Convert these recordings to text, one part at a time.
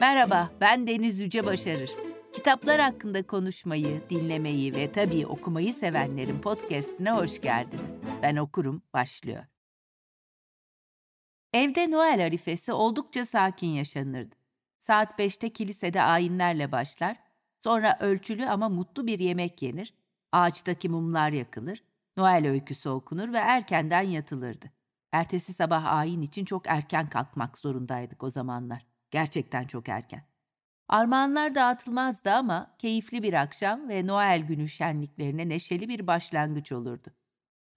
Merhaba, ben Deniz Yüce Başarır. Kitaplar hakkında konuşmayı, dinlemeyi ve tabii okumayı sevenlerin podcastine hoş geldiniz. Ben okurum, başlıyor. Evde Noel arifesi oldukça sakin yaşanırdı. Saat 5'te kilisede ayinlerle başlar, sonra ölçülü ama mutlu bir yemek yenir, ağaçtaki mumlar yakılır, Noel öyküsü okunur ve erkenden yatılırdı. Ertesi sabah ayin için çok erken kalkmak zorundaydık o zamanlar. Gerçekten çok erken. Armağanlar dağıtılmazdı ama keyifli bir akşam ve Noel günü şenliklerine neşeli bir başlangıç olurdu.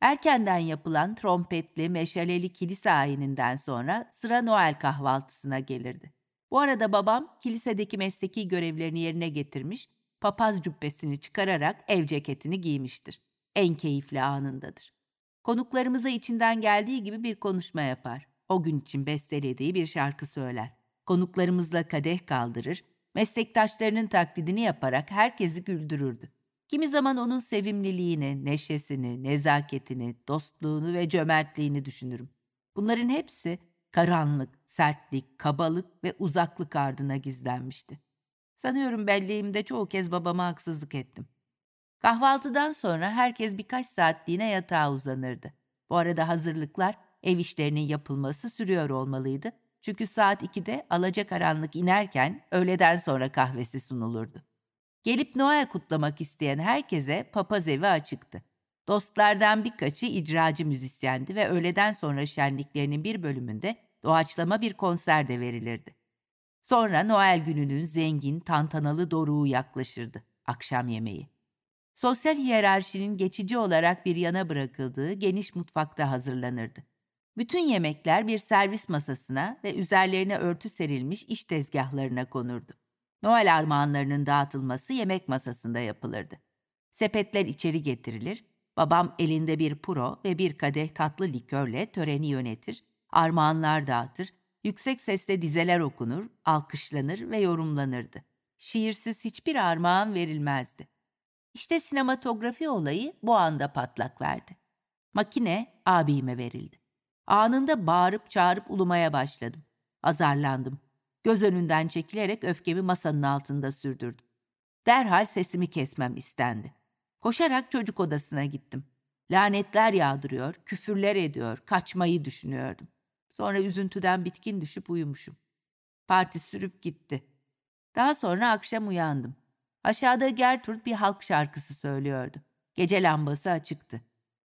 Erkenden yapılan trompetli, meşaleli kilise ayininden sonra sıra Noel kahvaltısına gelirdi. Bu arada babam kilisedeki mesleki görevlerini yerine getirmiş, papaz cübbesini çıkararak ev ceketini giymiştir. En keyifli anındadır. Konuklarımıza içinden geldiği gibi bir konuşma yapar. O gün için bestelediği bir şarkı söyler. Konuklarımızla kadeh kaldırır, meslektaşlarının taklidini yaparak herkesi güldürürdü. Kimi zaman onun sevimliliğini, neşesini, nezaketini, dostluğunu ve cömertliğini düşünürüm. Bunların hepsi karanlık, sertlik, kabalık ve uzaklık ardına gizlenmişti. Sanıyorum belleğimde çoğu kez babama haksızlık ettim. Kahvaltıdan sonra herkes birkaç saatliğine yatağa uzanırdı. Bu arada hazırlıklar, ev işlerinin yapılması sürüyor olmalıydı. Çünkü saat 2'de alacakaranlık inerken öğleden sonra kahvesi sunulurdu. Gelip Noel kutlamak isteyen herkese papaz evi açıktı. Dostlardan birkaçı icracı müzisyendi ve öğleden sonra şenliklerinin bir bölümünde doğaçlama bir konser de verilirdi. Sonra Noel gününün zengin, tantanalı doruğu yaklaşırdı, akşam yemeği. Sosyal hiyerarşinin geçici olarak bir yana bırakıldığı geniş mutfakta hazırlanırdı. Bütün yemekler bir servis masasına ve üzerlerine örtü serilmiş iş tezgahlarına konurdu. Noel armağanlarının dağıtılması yemek masasında yapılırdı. Sepetler içeri getirilir, babam elinde bir puro ve bir kadeh tatlı likörle töreni yönetir, armağanlar dağıtır, yüksek sesle dizeler okunur, alkışlanır ve yorumlanırdı. Şiirsiz hiçbir armağan verilmezdi. İşte sinematografi olayı bu anda patlak verdi. Makine abime verildi. Anında bağırıp çağırıp ulumaya başladım. Azarlandım. Göz önünden çekilerek öfkemi masanın altında sürdürdüm. Derhal sesimi kesmem istendi. Koşarak çocuk odasına gittim. Lanetler yağdırıyor, küfürler ediyor, kaçmayı düşünüyordum. Sonra üzüntüden bitkin düşüp uyumuşum. Parti sürüp gitti. Daha sonra akşam uyandım. Aşağıda Gertrude bir halk şarkısı söylüyordu. Gece lambası açıktı.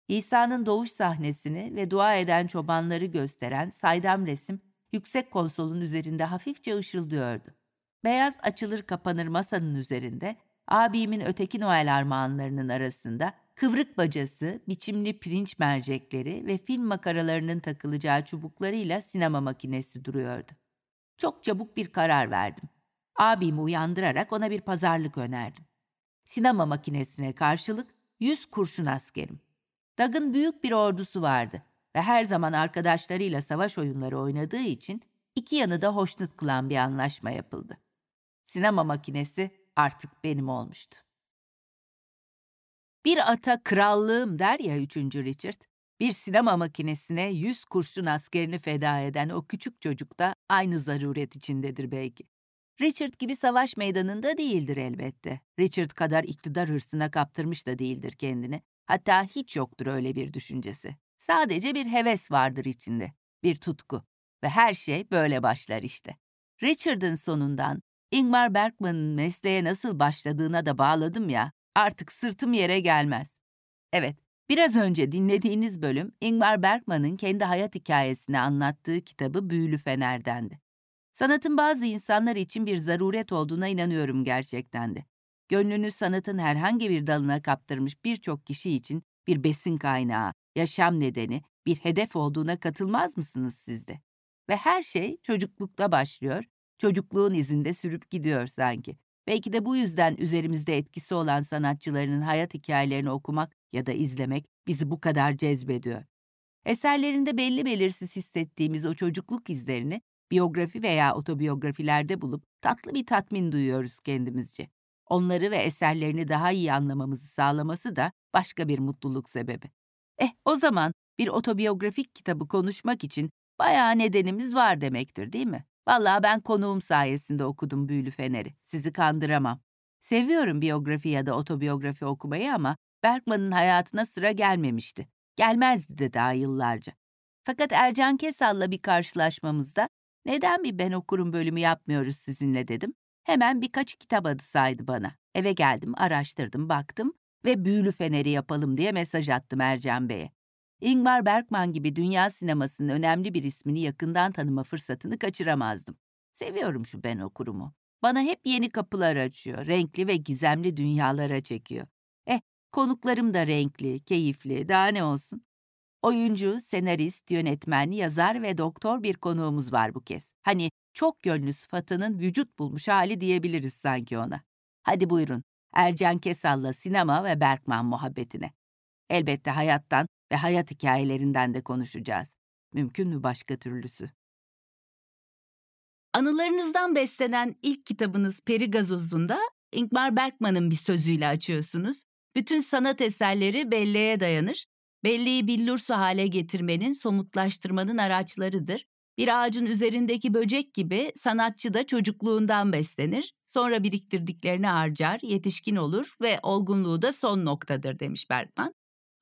İsa'nın doğuş sahnesini ve dua eden çobanları gösteren saydam resim yüksek konsolun üzerinde hafifçe ışıldıyordu. Beyaz açılır kapanır masanın üzerinde, abimin öteki Noel armağanlarının arasında kıvrık bacası, biçimli pirinç mercekleri ve film makaralarının takılacağı çubuklarıyla sinema makinesi duruyordu. Çok çabuk bir karar verdim. Abimi uyandırarak ona bir pazarlık önerdim. Sinema makinesine karşılık yüz kurşun askerim. Dag'ın büyük bir ordusu vardı ve her zaman arkadaşlarıyla savaş oyunları oynadığı için iki yanı da hoşnut kılan bir anlaşma yapıldı. Sinema makinesi artık benim olmuştu. Bir ata krallığım der ya 3. Richard, bir sinema makinesine yüz kurşun askerini feda eden o küçük çocuk da aynı zaruret içindedir belki. Richard gibi savaş meydanında değildir elbette. Richard kadar iktidar hırsına kaptırmış da değildir kendini. Hatta hiç yoktur öyle bir düşüncesi. Sadece bir heves vardır içinde, bir tutku. Ve her şey böyle başlar işte. Richard'ın sonundan Ingmar Bergman'ın mesleğe nasıl başladığına da bağladım ya, artık sırtım yere gelmez. Evet, biraz önce dinlediğiniz bölüm Ingmar Bergman'ın kendi hayat hikayesini anlattığı kitabı Büyülü Fener'dendi. Sanatın bazı insanlar için bir zaruret olduğuna inanıyorum gerçekten de. Gönlünü sanatın herhangi bir dalına kaptırmış birçok kişi için bir besin kaynağı, yaşam nedeni, bir hedef olduğuna katılmaz mısınız siz de? Ve her şey çocuklukta başlıyor, çocukluğun izinde sürüp gidiyor sanki. Belki de bu yüzden üzerimizde etkisi olan sanatçıların hayat hikayelerini okumak ya da izlemek bizi bu kadar cezbediyor. Eserlerinde belli belirsiz hissettiğimiz o çocukluk izlerini biyografi veya otobiyografilerde bulup tatlı bir tatmin duyuyoruz kendimizce. Onları ve eserlerini daha iyi anlamamızı sağlaması da başka bir mutluluk sebebi. Eh o zaman bir otobiyografik kitabı konuşmak için bayağı nedenimiz var demektir değil mi? Vallahi ben konuğum sayesinde okudum Büyülü Fener'i. Sizi kandıramam. Seviyorum biyografi ya da otobiyografi okumayı ama Berkman'ın hayatına sıra gelmemişti. Gelmezdi de daha yıllarca. Fakat Ercan Kesal'la bir karşılaşmamızda neden bir ben okurum bölümü yapmıyoruz sizinle dedim. Hemen birkaç kitap adı saydı bana. Eve geldim, araştırdım, baktım ve Büyülü Fener'i yapalım diye mesaj attım Ercan Bey'e. Ingmar Bergman gibi dünya sinemasının önemli bir ismini yakından tanıma fırsatını kaçıramazdım. Seviyorum şu ben okurumu. Bana hep yeni kapılar açıyor, renkli ve gizemli dünyalara çekiyor. Eh, konuklarım da renkli, keyifli, daha ne olsun. Oyuncu, senarist, yönetmen, yazar ve doktor bir konuğumuz var bu kez. Hani çok yönlü sıfatının vücut bulmuş hali diyebiliriz sanki ona. Hadi buyurun, Ercan Kesal'la sinema ve Berkman muhabbetine. Elbette hayattan ve hayat hikayelerinden de konuşacağız. Mümkün mü başka türlüsü? Anılarınızdan beslenen ilk kitabınız Peri Gazoz'unda Ingmar Bergman'ın bir sözüyle açıyorsunuz. Bütün sanat eserleri belleğe dayanır. Belleği billursu hale getirmenin, somutlaştırmanın araçlarıdır. Bir ağacın üzerindeki böcek gibi sanatçı da çocukluğundan beslenir, sonra biriktirdiklerini harcar, yetişkin olur ve olgunluğu da son noktadır demiş Bergman.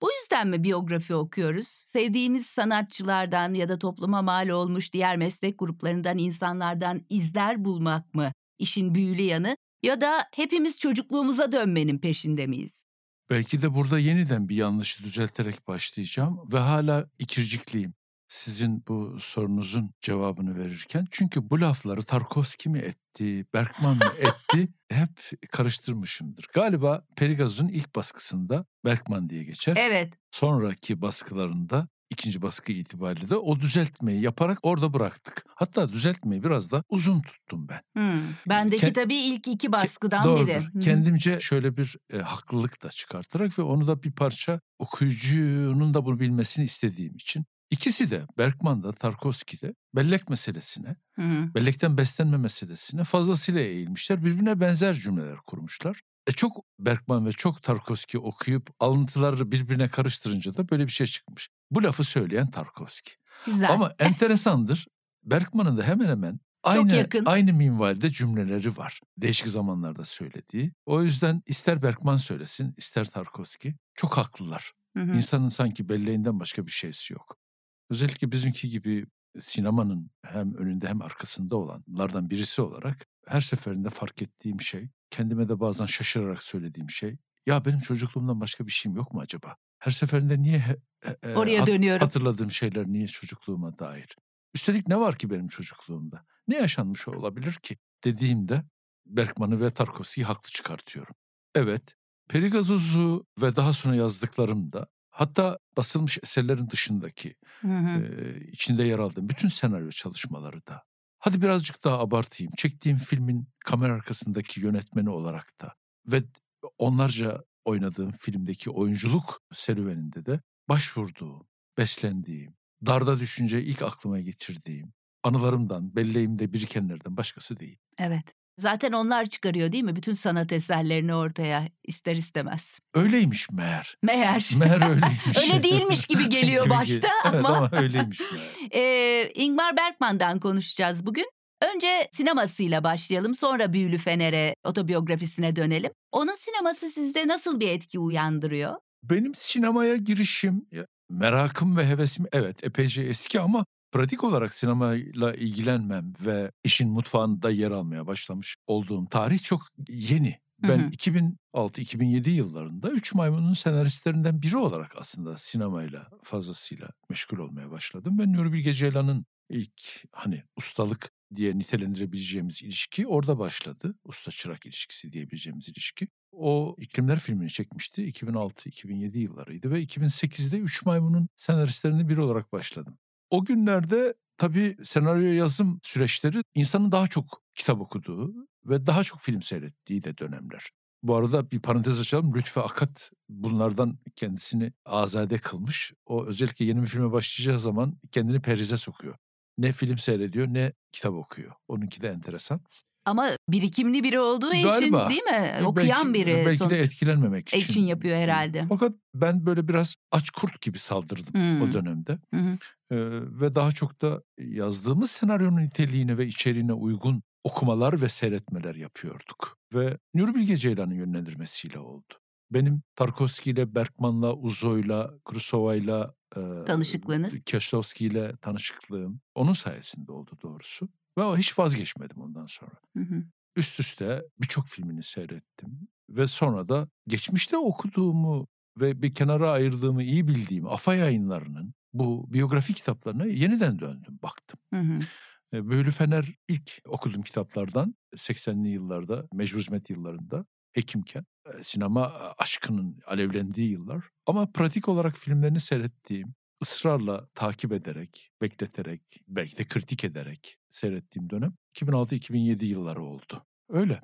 Bu yüzden mi biyografi okuyoruz? Sevdiğimiz sanatçılardan ya da topluma mal olmuş diğer meslek gruplarından insanlardan izler bulmak mı işin büyülü yanı ya da hepimiz çocukluğumuza dönmenin peşinde miyiz? Belki de burada yeniden bir yanlışı düzelterek başlayacağım ve hala ikircikliyim sizin bu sorunuzun cevabını verirken. Çünkü bu lafları Tarkovski mi etti, Bergman mı etti hep karıştırmışımdır. Galiba Perigaz'ın ilk baskısında Bergman diye geçer. Evet. Sonraki baskılarında ikinci baskı itibariyle de o düzeltmeyi yaparak orada bıraktık. Hatta düzeltmeyi biraz da uzun tuttum ben. Hmm. Bendeki Ke- tabii ilk iki baskıdan Doğrudur. biri. Hı. Kendimce şöyle bir e, haklılık da çıkartarak ve onu da bir parça okuyucunun da bunu bilmesini istediğim için. İkisi de Bergman da Tarkovski de bellek meselesine, Hı hı. bellekten beslenme meselesine fazlasıyla eğilmişler. Birbirine benzer cümleler kurmuşlar. E çok Bergman ve çok Tarkovski okuyup alıntıları birbirine karıştırınca da böyle bir şey çıkmış. Bu lafı söyleyen Tarkovski. Güzel. Ama enteresandır. Bergman'ın da hemen hemen aynı yakın. aynı minvalde cümleleri var. Değişik zamanlarda söylediği. O yüzden ister Bergman söylesin, ister Tarkovski çok haklılar. Hı hı. İnsanın sanki belleğinden başka bir şeysi yok. Özellikle bizimki gibi sinemanın hem önünde hem arkasında olanlardan birisi olarak her seferinde fark ettiğim şey, kendime de bazen şaşırarak söylediğim şey, ya benim çocukluğumdan başka bir şeyim yok mu acaba? Her seferinde niye e, Oraya dönüyorum. hatırladığım şeyler niye çocukluğuma dair? Üstelik ne var ki benim çocukluğumda? Ne yaşanmış olabilir ki? Dediğimde Bergman'ı ve Tarkovski'yi haklı çıkartıyorum. Evet, Perigazoz'u ve daha sonra yazdıklarımda hatta basılmış eserlerin dışındaki Hı hı. e, içinde yer aldığım bütün senaryo çalışmaları da. Hadi birazcık daha abartayım. Çektiğim filmin kamera arkasındaki yönetmeni olarak da ve onlarca oynadığım filmdeki oyunculuk serüveninde de başvurduğum, beslendiğim, darda düşünce ilk aklıma getirdiğim, anılarımdan, belleğimde birikenlerden başkası değil. Evet. Zaten onlar çıkarıyor değil mi? Bütün sanat eserlerini ortaya ister istemez. Öyleymiş meğer. Meğer. Meğer öyleymiş. Öyle değilmiş gibi geliyor başta gel- Evet ama. ama öyleymiş meğer. Ee, Ingmar Bergman'dan konuşacağız bugün. Önce sinemasıyla başlayalım, sonra Büyülü Fener'e, otobiyografisine dönelim. Onun sineması sizde nasıl bir etki uyandırıyor? Benim sinemaya girişim, merakım ve hevesim evet epeyce eski ama pratik olarak sinemayla ilgilenmem ve işin mutfağında yer almaya başlamış olduğum tarih çok yeni. Ben hı. 2006-2007 yıllarında Üç Maymun'un senaristlerinden biri olarak aslında sinemayla fazlasıyla meşgul olmaya başladım. Ben Nuri Bilge Ceylan'ın ilk hani ustalık diye nitelendirebileceğimiz ilişki orada başladı. Usta çırak ilişkisi diyebileceğimiz ilişki. O İklimler filmini çekmişti. 2006-2007 yıllarıydı ve 2008'de Üç Maymun'un senaristlerinden biri olarak başladım. O günlerde tabii senaryo yazım süreçleri insanın daha çok kitap okuduğu ve daha çok film seyrettiği de dönemler. Bu arada bir parantez açalım. Lütfü Akat bunlardan kendisini azade kılmış. O özellikle yeni bir filme başlayacağı zaman kendini perize sokuyor. Ne film seyrediyor ne kitap okuyor. Onunki de enteresan. Ama birikimli biri olduğu Galiba. için değil mi? Okuyan belki, biri Belki sonuç- de etkilenmemek için. için yapıyor herhalde. Fakat ben böyle biraz aç kurt gibi saldırdım Hmm. o dönemde. Hı. Ee, ve daha çok da yazdığımız senaryonun niteliğine ve içeriğine uygun okumalar ve seyretmeler yapıyorduk. Ve Nuri Bilge Ceylan'ın yönlendirmesiyle oldu. Benim Tarkovski ile, Bergman'la, Uzo'yla, Krusova'yla, e, Tanışıklığınız? Kieślowski ile tanışıklığım onun sayesinde oldu doğrusu. Ve hiç vazgeçmedim ondan sonra. Hı hı. Üst üste birçok filmini seyrettim. Ve sonra da geçmişte okuduğumu ve bir kenara ayırdığımı iyi bildiğim AFA yayınlarının bu biyografi kitaplarına yeniden döndüm, baktım. Hı hı. E, Büyülü Fener ilk okuduğum kitaplardan 80'li yıllarda, Mecbur Hizmet yıllarında hekimken e, sinema aşkının alevlendiği yıllar. Ama pratik olarak filmlerini seyrettiğim, ısrarla takip ederek, bekleterek, belki de kritik ederek seyrettiğim dönem 2006-2007 yılları oldu. Öyle.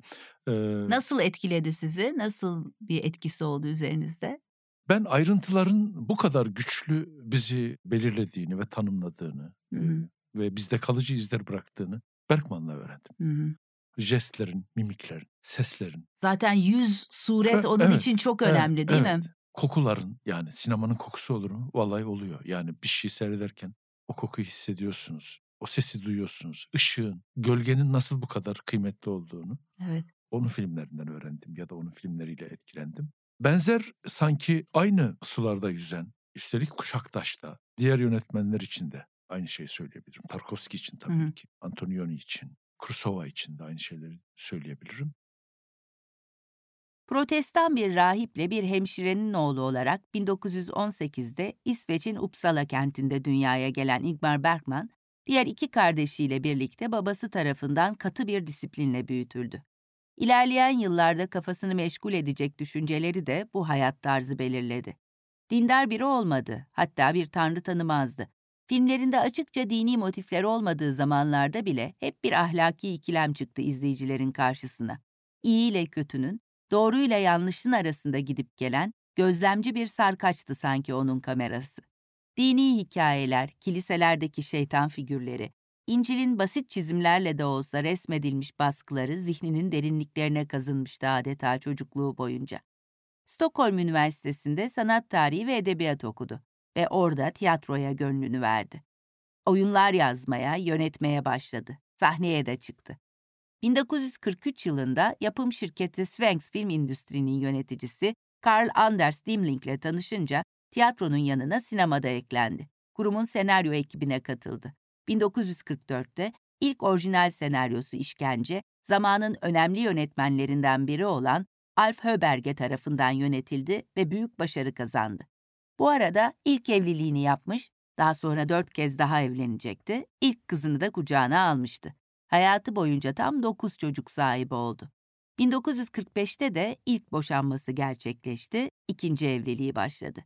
Ee, Nasıl etkiledi sizi? Nasıl bir etkisi oldu üzerinizde? Ben ayrıntıların bu kadar güçlü bizi belirlediğini ve tanımladığını Hı e, hı. ve bizde kalıcı izler bıraktığını Bergman'la öğrendim. Hı hı. Jestlerin, mimiklerin, seslerin. Zaten yüz, suret E- onun evet, için çok Evet, önemli değil mi? Kokuların yani sinemanın kokusu olur mu? Vallahi oluyor. Yani bir şey seyrederken o kokuyu hissediyorsunuz. O sesi duyuyorsunuz. Işığın, gölgenin nasıl bu kadar kıymetli olduğunu Evet. onun filmlerinden öğrendim ya da onun filmleriyle etkilendim. Benzer sanki aynı sularda yüzen, üstelik Kuşaktaş'ta diğer yönetmenler için de aynı şeyi söyleyebilirim. Tarkovski için tabii Hı hı. ki, Antonioni için, Kurosawa için de aynı şeyleri söyleyebilirim. Protestan bir rahiple bir hemşirenin oğlu olarak 1918'de İsveç'in Uppsala kentinde dünyaya gelen Ingmar Bergman, diğer iki kardeşiyle birlikte babası tarafından katı bir disiplinle büyütüldü. İlerleyen yıllarda kafasını meşgul edecek düşünceleri de bu hayat tarzı belirledi. Dindar biri olmadı, hatta bir tanrı tanımazdı. Filmlerinde açıkça dini motifler olmadığı zamanlarda bile hep bir ahlaki ikilem çıktı izleyicilerin karşısına. İyi ile kötünün, doğruyla yanlışın arasında gidip gelen gözlemci bir sarkaçtı sanki onun kamerası. Dini hikayeler, kiliselerdeki şeytan figürleri, İncil'in basit çizimlerle de olsa resmedilmiş baskıları zihninin derinliklerine kazınmıştı adeta çocukluğu boyunca. Stockholm Üniversitesi'nde sanat tarihi ve edebiyat okudu ve orada tiyatroya gönlünü verdi. Oyunlar yazmaya, yönetmeye başladı. Sahneye de çıktı. 1943 yılında yapım şirketi Svensk Film Indüstri'nin yöneticisi Karl Anders Dimling ile tanışınca tiyatronun yanına sinemada eklendi. Kurumun senaryo ekibine katıldı. 1944'te ilk orijinal senaryosu İşkence, zamanın önemli yönetmenlerinden biri olan Alf Höberge tarafından yönetildi ve büyük başarı kazandı. Bu arada ilk evliliğini yapmış, daha sonra dört kez daha evlenecekti, ilk kızını da kucağına almıştı. Hayatı boyunca tam dokuz çocuk sahibi oldu. 1945'te de ilk boşanması gerçekleşti, ikinci evliliği başladı.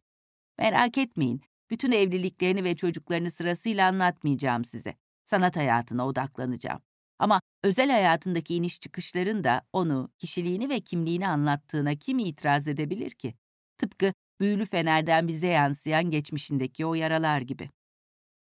Merak etmeyin, bütün evliliklerini ve çocuklarını sırasıyla anlatmayacağım size. Sanat hayatına odaklanacağım. Ama özel hayatındaki iniş çıkışların da onu, kişiliğini ve kimliğini anlattığına kim itiraz edebilir ki? Tıpkı büyülü fenerden bize yansıyan geçmişindeki o yaralar gibi.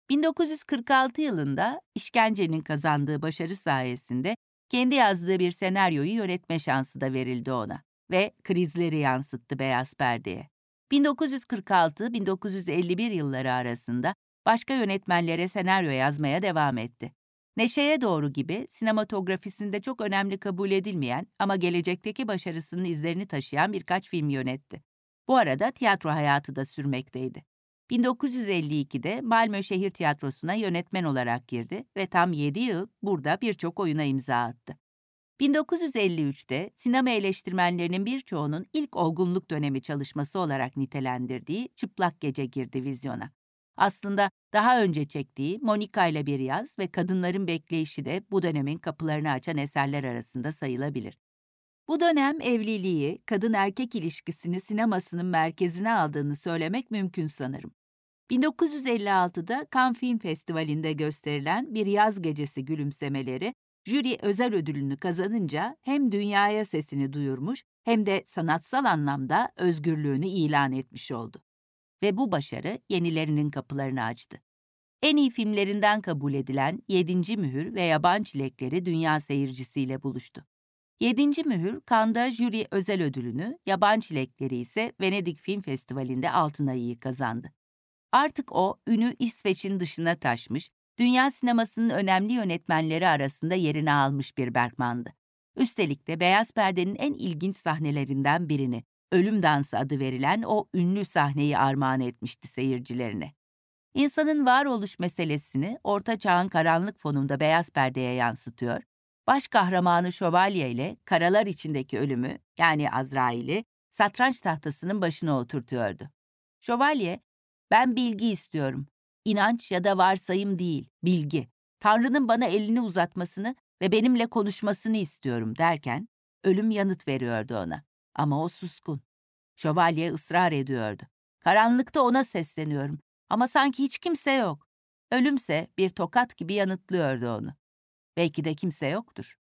1946 yılında işkencenin kazandığı başarı sayesinde kendi yazdığı bir senaryoyu yönetme şansı da verildi ona ve krizleri yansıttı beyaz perdeye. 1946-1951 yılları arasında başka yönetmenlere senaryo yazmaya devam etti. Neşeye Doğru gibi sinematografisinde çok önemli kabul edilmeyen ama gelecekteki başarısının izlerini taşıyan birkaç film yönetti. Bu arada tiyatro hayatı da sürmekteydi. 1952'de Malmö Şehir Tiyatrosu'na yönetmen olarak girdi ve tam 7 yıl burada birçok oyuna imza attı. 1953'te sinema eleştirmenlerinin birçoğunun ilk olgunluk dönemi çalışması olarak nitelendirdiği Çıplak Gece girdi vizyona. Aslında daha önce çektiği Monika ile bir yaz ve Kadınların Bekleyişi de bu dönemin kapılarını açan eserler arasında sayılabilir. Bu dönem evliliği, kadın-erkek ilişkisini sinemasının merkezine aldığını söylemek mümkün sanırım. 1956'da Cannes Film Festivali'nde gösterilen Bir Yaz Gecesi gülümsemeleri, jüri özel ödülünü kazanınca hem dünyaya sesini duyurmuş hem de sanatsal anlamda özgürlüğünü ilan etmiş oldu. Ve bu başarı yenilerinin kapılarını açtı. En iyi filmlerinden kabul edilen Yedinci Mühür ve Yaban Çilekleri dünya seyircisiyle buluştu. Yedinci Mühür, Cannes'da jüri özel ödülünü, Yaban Çilekleri ise Venedik Film Festivali'nde Altın Ayı'yı kazandı. Artık o, ünü İsveç'in dışına taşmış, dünya sinemasının önemli yönetmenleri arasında yerini almış bir Bergman'dı. Üstelik de Beyaz Perde'nin en ilginç sahnelerinden birini, Ölüm Dansı adı verilen o ünlü sahneyi armağan etmişti seyircilerine. İnsanın varoluş meselesini Orta Çağ'ın karanlık fonunda beyaz perdeye yansıtıyor, baş kahramanı şövalye ile karalar içindeki ölümü yani Azrail'i satranç tahtasının başına oturtuyordu. Şövalye, ben bilgi istiyorum. İnanç ya da varsayım değil, bilgi. Tanrı'nın bana elini uzatmasını ve benimle konuşmasını istiyorum derken ölüm yanıt veriyordu ona. Ama o suskun. Şövalye ısrar ediyordu. Karanlıkta ona sesleniyorum ama sanki hiç kimse yok. Ölümse bir tokat gibi yanıtlıyordu onu. Belki de kimse yoktur.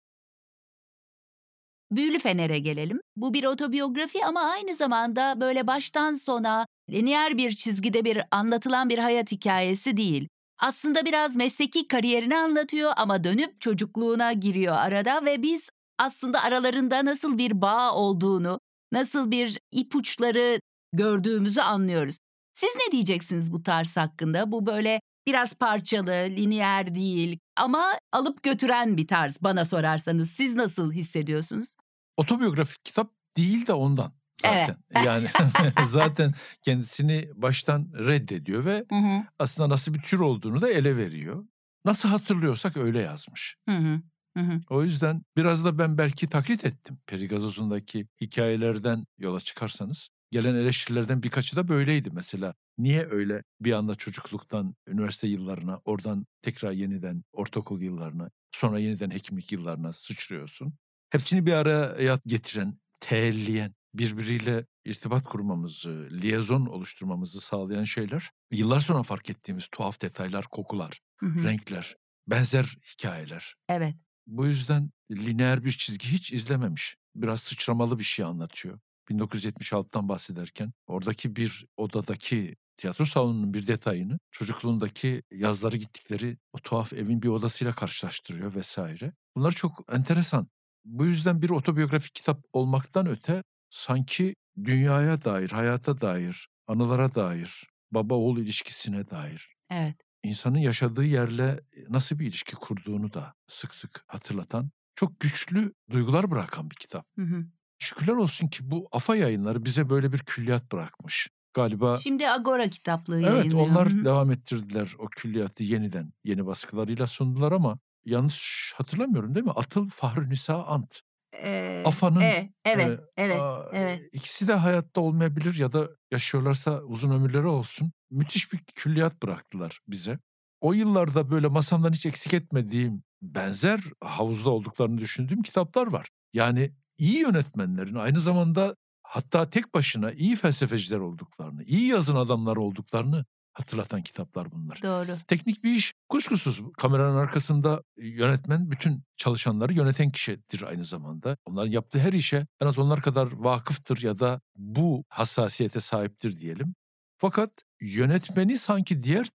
Büyülü Fener'e gelelim. Bu bir otobiyografi ama aynı zamanda böyle baştan sona lineer bir çizgide bir anlatılan bir hayat hikayesi değil. Aslında biraz mesleki kariyerini anlatıyor ama dönüp çocukluğuna giriyor arada ve biz aslında aralarında nasıl bir bağ olduğunu, nasıl bir ipuçları gördüğümüzü anlıyoruz. Siz ne diyeceksiniz bu tarz hakkında? Bu böyle biraz parçalı, lineer değil ama alıp götüren bir tarz bana sorarsanız. Siz nasıl hissediyorsunuz? Otobiyografik kitap değil de ondan zaten. Evet. Yani zaten kendisini baştan reddediyor ve Hı hı. aslında nasıl bir tür olduğunu da ele veriyor. Nasıl hatırlıyorsak öyle yazmış. Hı hı. Hı hı. O yüzden biraz da ben belki taklit ettim. Peri Gazoz'undaki hikayelerden yola çıkarsanız. Gelen eleştirilerden birkaçı da böyleydi mesela. Niye öyle bir anda çocukluktan üniversite yıllarına, oradan tekrar yeniden ortaokul yıllarına, sonra yeniden hekimlik yıllarına sıçrıyorsun? Hepsini bir araya getiren, teelliyen, birbiriyle irtibat kurmamızı, liyezon oluşturmamızı sağlayan şeyler, yıllar sonra fark ettiğimiz tuhaf detaylar, kokular, Hı hı. renkler, benzer hikayeler. Evet. Bu yüzden lineer bir çizgi hiç izlememiş. Biraz sıçramalı bir şey anlatıyor. 1976'dan bahsederken oradaki bir odadaki tiyatro salonunun bir detayını çocukluğundaki yazları gittikleri o tuhaf evin bir odasıyla karşılaştırıyor vesaire. Bunlar çok enteresan. Bu yüzden bir otobiyografik kitap olmaktan öte sanki dünyaya dair, hayata dair, anılara dair, baba oğul ilişkisine dair Evet. insanın yaşadığı yerle nasıl bir ilişki kurduğunu da sık sık hatırlatan, çok güçlü duygular bırakan bir kitap. Hı hı. Şükürler olsun ki bu AFA yayınları bize böyle bir külliyat bırakmış. Galiba Şimdi Agora kitaplığı evet yayınlıyor. onlar Hı hı. devam ettirdiler o külliyatı yeniden yeni baskılarıyla sundular ama yanlış hatırlamıyorum değil mi? Atıl Fahri Nisa Ant. Ee, AFA'nın, e, evet, e, evet, Aa, evet. İkisi de hayatta olmayabilir ya da yaşıyorlarsa uzun ömürleri olsun. Müthiş bir külliyat bıraktılar bize. O yıllarda böyle masamdan hiç eksik etmediğim benzer havuzda olduklarını düşündüğüm kitaplar var. Yani iyi yönetmenlerin aynı zamanda hatta tek başına iyi felsefeciler olduklarını, iyi yazın adamlar olduklarını hatırlatan kitaplar bunlar. Doğru. Teknik bir iş kuşkusuz kameranın arkasında yönetmen bütün çalışanları yöneten kişidir aynı zamanda. Onların yaptığı her işe en az onlar kadar vakıftır ya da bu hassasiyete sahiptir diyelim. Fakat yönetmeni sanki diğer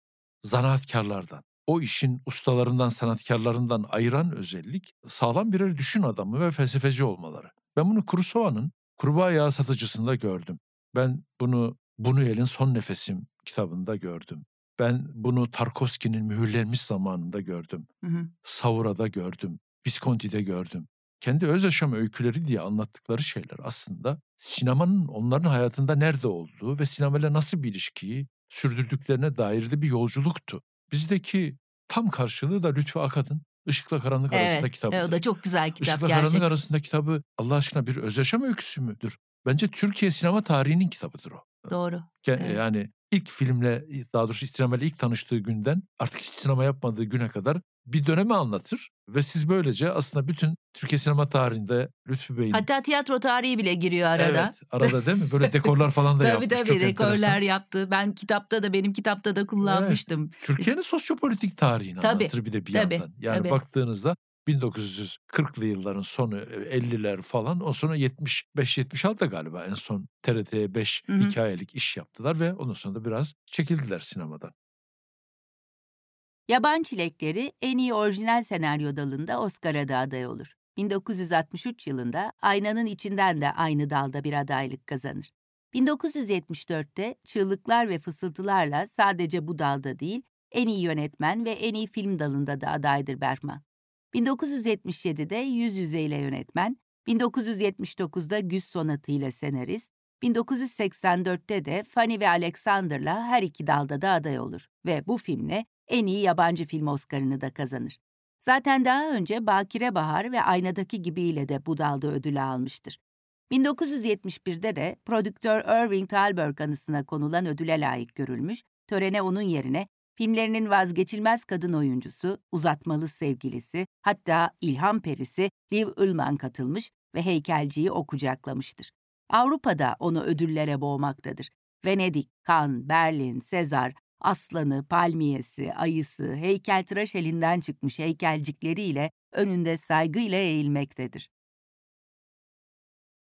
zanaatkarlardan, o işin ustalarından, sanatkarlarından ayıran özellik sağlam birer düşün adamı ve felsefeci olmaları. Ben bunu Kurosawa'nın Kurbağa Yağı Satıcısı'nda gördüm. Ben bunu Buñuel'in Son Nefesim kitabında gördüm. Ben bunu Tarkovski'nin Mühürlenmiş Zamanında gördüm. Hı hı. Saura'da gördüm. Visconti'de gördüm. Kendi öz yaşam öyküleri diye anlattıkları şeyler aslında sinemanın onların hayatında nerede olduğu ve sinemayla nasıl bir ilişkiyi sürdürdüklerine dair de bir yolculuktu. Bizdeki tam karşılığı da Lütfü Akad'ın Işıkla Karanlık arasında Evet, kitabıdır. e, o da çok güzel kitap Işıkla gerçekten. Karanlık arasında kitabı Allah aşkına bir öz yaşam öyküsü müdür? Bence Türkiye sinema tarihinin kitabıdır o. Doğru. Evet. Yani ilk filmle daha doğrusu sinemayla ilk tanıştığı günden artık hiç sinema yapmadığı güne kadar bir dönemi anlatır. Ve siz böylece aslında bütün Türkiye sinema tarihinde Lütfü Bey'in Hatta tiyatro tarihi bile giriyor arada. Evet, arada değil mi? Böyle dekorlar falan da tabii yapmış. tabii Çok dekorlar enteresan. yaptı. Ben kitapta da benim kitapta da kullanmıştım. Türkiye'nin sosyopolitik tarihini Tabii, anlatır bir de bir tabii, yandan. Yani tabii. baktığınızda 1940'lı yılların sonu 50'ler falan o sonra 75-76 galiba en son TRT'ye 5 Hı hı. hikayelik iş yaptılar ve ondan sonra da biraz çekildiler sinemadan. Yaban Çilekleri en iyi orijinal senaryo dalında Oscar'a da aday olur. 1963 yılında Aynanın içinden de aynı dalda bir adaylık kazanır. 1974'te Çığlıklar ve Fısıltılarla sadece bu dalda değil, en iyi yönetmen ve en iyi film dalında da adaydır Bergman. 1977'de Yüz Yüze ile yönetmen, 1979'da Güz Sonatı ile senarist, 1984'te de Fanny ve Alexander'la her iki dalda da aday olur ve bu filmle en iyi yabancı film Oscar'ını da kazanır. Zaten daha önce Bakire Bahar ve Aynadaki gibiyle de bu dalda ödülü almıştır. 1971'de de prodüktör Irving Thalberg anısına konulan ödüle layık görülmüş, törene onun yerine filmlerinin vazgeçilmez kadın oyuncusu, uzatmalı sevgilisi, hatta ilham perisi Liv Ullman katılmış ve heykelciyi o kucaklamıştır. Avrupa'da onu ödüllere boğmaktadır. Venedik, Cannes, Berlin, Sezar, aslanı, palmiyesi, ayısı, heykeltıraş elinden çıkmış heykelcikleriyle önünde saygıyla eğilmektedir.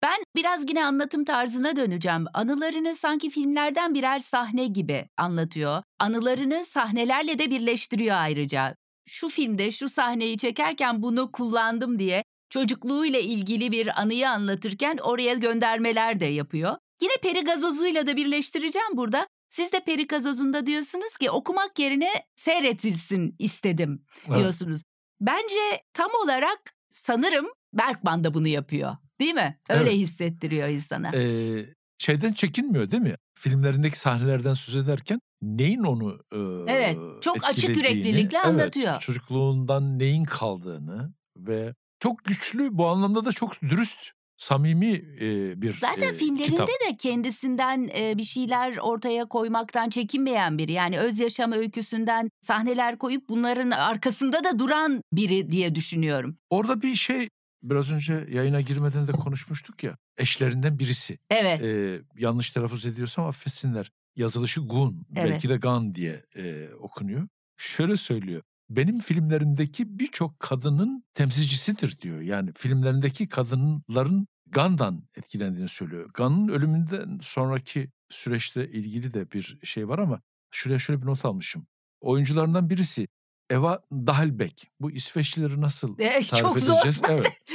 Ben biraz yine anlatım tarzına döneceğim. Anılarını sanki filmlerden birer sahne gibi anlatıyor. Anılarını sahnelerle de birleştiriyor ayrıca. Şu filmde şu sahneyi çekerken bunu kullandım diye çocukluğuyla ilgili bir anıyı anlatırken oraya göndermeler de yapıyor. Yine peri gazozuyla da birleştireceğim burada. Siz de peri gazozunda diyorsunuz ki okumak yerine seyretilsin istedim diyorsunuz. Evet. Bence tam olarak sanırım Berkman da bunu yapıyor. Değil mi? Öyle evet. hissettiriyor insana. Ee, şeyden çekinmiyor değil mi? Filmlerindeki sahnelerden söz ederken neyin onu e, Evet, çok açık yüreklilikle anlatıyor. Evet, çocukluğundan neyin kaldığını ve çok güçlü bu anlamda da çok dürüst samimi e, bir Zaten e, filmlerinde kitap. de kendisinden e, bir şeyler ortaya koymaktan çekinmeyen biri. Yani öz yaşam öyküsünden sahneler koyup bunların arkasında da duran biri diye düşünüyorum. Orada bir şey biraz önce yayına girmeden de konuşmuştuk ya eşlerinden birisi. Evet. E, yanlış telaffuz ediyorsam affetsinler. Yazılışı Gun evet. belki de Gan diye e, okunuyor. Şöyle söylüyor benim filmlerimdeki birçok kadının temsilcisidir diyor. Yani filmlerindeki kadınların Gan'dan etkilendiğini söylüyor. Gan'ın ölümünden sonraki süreçte ilgili de bir şey var ama şuraya şöyle bir not almışım. Oyuncularından birisi Eva Dahlbeck. Bu İsveçlileri nasıl e, tarif çok edeceğiz? Zor. Evet.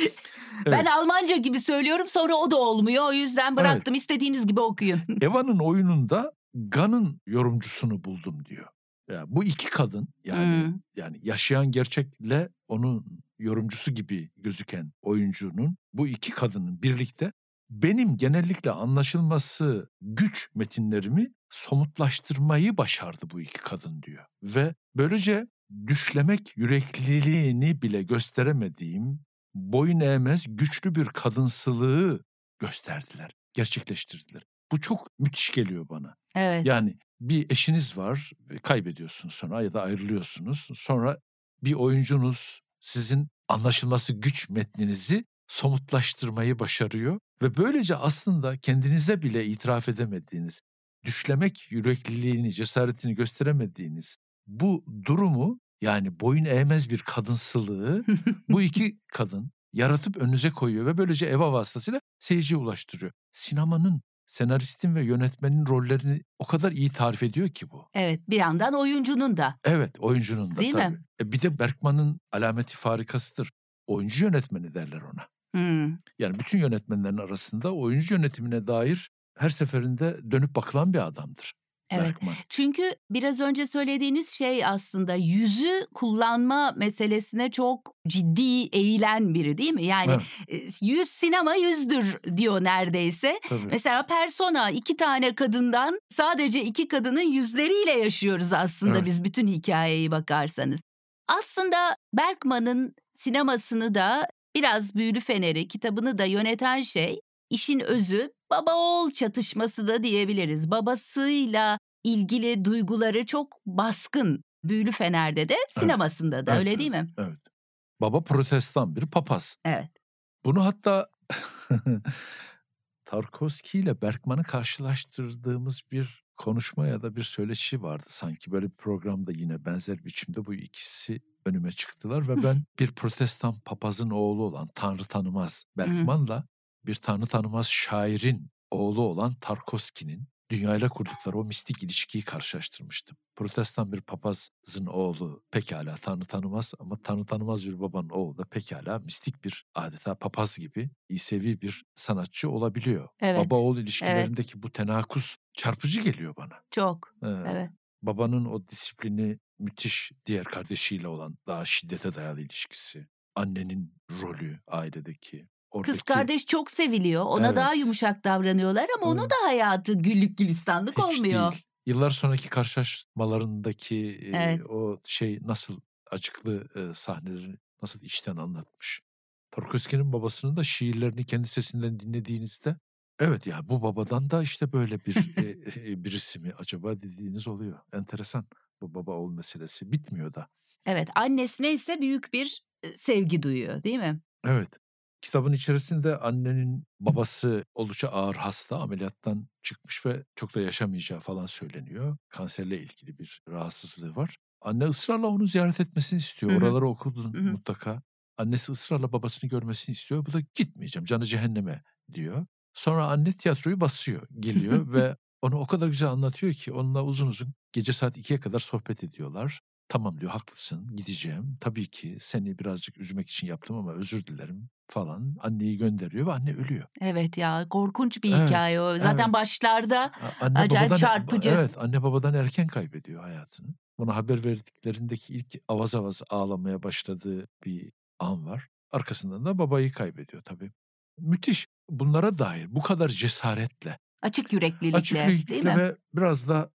evet. Ben Almanca gibi söylüyorum sonra o da olmuyor. O yüzden bıraktım. Evet. İstediğiniz gibi okuyun. Eva'nın oyununda Gan'ın yorumcusunu buldum diyor. Ya bu iki kadın yani hmm. yani yaşayan gerçekle onun yorumcusu gibi gözüken oyuncunun bu iki kadının birlikte benim genellikle anlaşılması güç metinlerimi somutlaştırmayı başardı bu iki kadın diyor. Ve böylece düşlemek yürekliliğini bile gösteremediğim boyun eğmez güçlü bir kadınsılığı gösterdiler, gerçekleştirdiler. Bu çok müthiş geliyor bana. Evet. Yani bir eşiniz var, kaybediyorsunuz sonra ya da ayrılıyorsunuz. Sonra bir oyuncunuz sizin anlaşılması güç metninizi somutlaştırmayı başarıyor ve böylece aslında kendinize bile itiraf edemediğiniz, düşlemek yürekliliğini, cesaretini gösteremediğiniz bu durumu yani boyun eğmez bir kadınsılığı bu iki kadın yaratıp önünüze koyuyor ve böylece Eva vasıtasıyla seyirciye ulaştırıyor. Sinemanın senaristin ve yönetmenin rollerini o kadar iyi tarif ediyor ki bu. Evet bir yandan oyuncunun da. Evet oyuncunun da Değil tabii. mi? E, bir de Berkman'ın alameti farikasıdır. Oyuncu yönetmeni derler ona. Hmm. Yani bütün yönetmenlerin arasında oyuncu yönetimine dair her seferinde dönüp bakılan bir adamdır. Evet. Berkman. Çünkü biraz önce söylediğiniz şey aslında yüzü kullanma meselesine çok ciddi eğilen biri değil mi? Yani evet. yüz sinema yüzdür diyor neredeyse. Tabii. Mesela persona iki tane kadından sadece iki kadının yüzleriyle yaşıyoruz aslında evet. biz bütün hikayeyi bakarsanız. Aslında Berkman'ın sinemasını da biraz Büyülü Feneri kitabını da yöneten şey işin özü baba oğul çatışması da diyebiliriz. Babasıyla ilgili duyguları çok baskın. Büyülü Fener'de de sinemasında evet. da evet, öyle değil mi? Evet. Baba protestan bir papaz. Evet. Bunu hatta Tarkovski ile Bergman'ı karşılaştırdığımız bir konuşma ya da bir söyleşi vardı sanki. Böyle bir programda yine benzer biçimde bu ikisi önüme çıktılar ve ben bir protestan papazın oğlu olan Tanrı Tanımaz Bergman'la bir Tanrı Tanımaz şairin oğlu olan Tarkovski'nin dünyayla kurdukları o mistik ilişkiyi karşılaştırmıştım. Protestan bir papazın oğlu pekala Tanrı tanımaz ama Tanrı tanımaz bir babanın oğlu da pekala mistik bir adeta papaz gibi İsevi bir sanatçı olabiliyor. Evet. Baba oğul ilişkilerindeki bu tenakuz çarpıcı geliyor bana. Çok. Ee, Evet. Babanın o disiplini müthiş diğer kardeşiyle olan daha şiddete dayalı ilişkisi. Annenin rolü ailedeki. Oradaki, Kız kardeş çok seviliyor. Ona Evet. daha yumuşak davranıyorlar ama onun Evet. da hayatı güllük gülistanlık hiç olmuyor. değil. Yıllar sonraki karşılaşmalarındaki e, Evet. o şey nasıl acıklı e, sahneleri nasıl içten anlatmış. Tarkovski'nin babasının da şiirlerini kendi sesinden dinlediğinizde evet ya bu babadan da işte böyle bir e, e, birisi mi acaba dediğiniz oluyor. Enteresan bu baba oğul meselesi bitmiyor da. Evet. Annesine ise büyük bir e, sevgi duyuyor değil mi? Evet. Kitabın içerisinde annenin babası oldukça ağır hasta ameliyattan çıkmış ve çok da yaşamayacağı falan söyleniyor. Kanserle ilgili bir rahatsızlığı var. Anne ısrarla onu ziyaret etmesini istiyor. Oraları okudun mutlaka. Annesi ısrarla babasını görmesini istiyor. Bu da gitmeyeceğim canı cehenneme diyor. Sonra anne tiyatroyu basıyor, geliyor ve onu o kadar güzel anlatıyor ki onunla uzun uzun gece saat 2'ye kadar sohbet ediyorlar. Tamam diyor haklısın gideceğim. Tabii ki seni birazcık üzmek için yaptım ama özür dilerim falan. Anneyi gönderiyor ve anne ölüyor. Evet ya korkunç bir Evet, hikaye o. Zaten evet. başlarda Anne Acayip babadan, çarpıcı. Evet anne babadan erken kaybediyor hayatını. Buna haber verdiklerindeki ilk avaz avaz ağlamaya başladığı bir an var. Arkasından da babayı kaybediyor tabii. Müthiş. Bunlara dair bu kadar cesaretle, açık yüreklilikle açık değil yüreklilikle mi? ve biraz da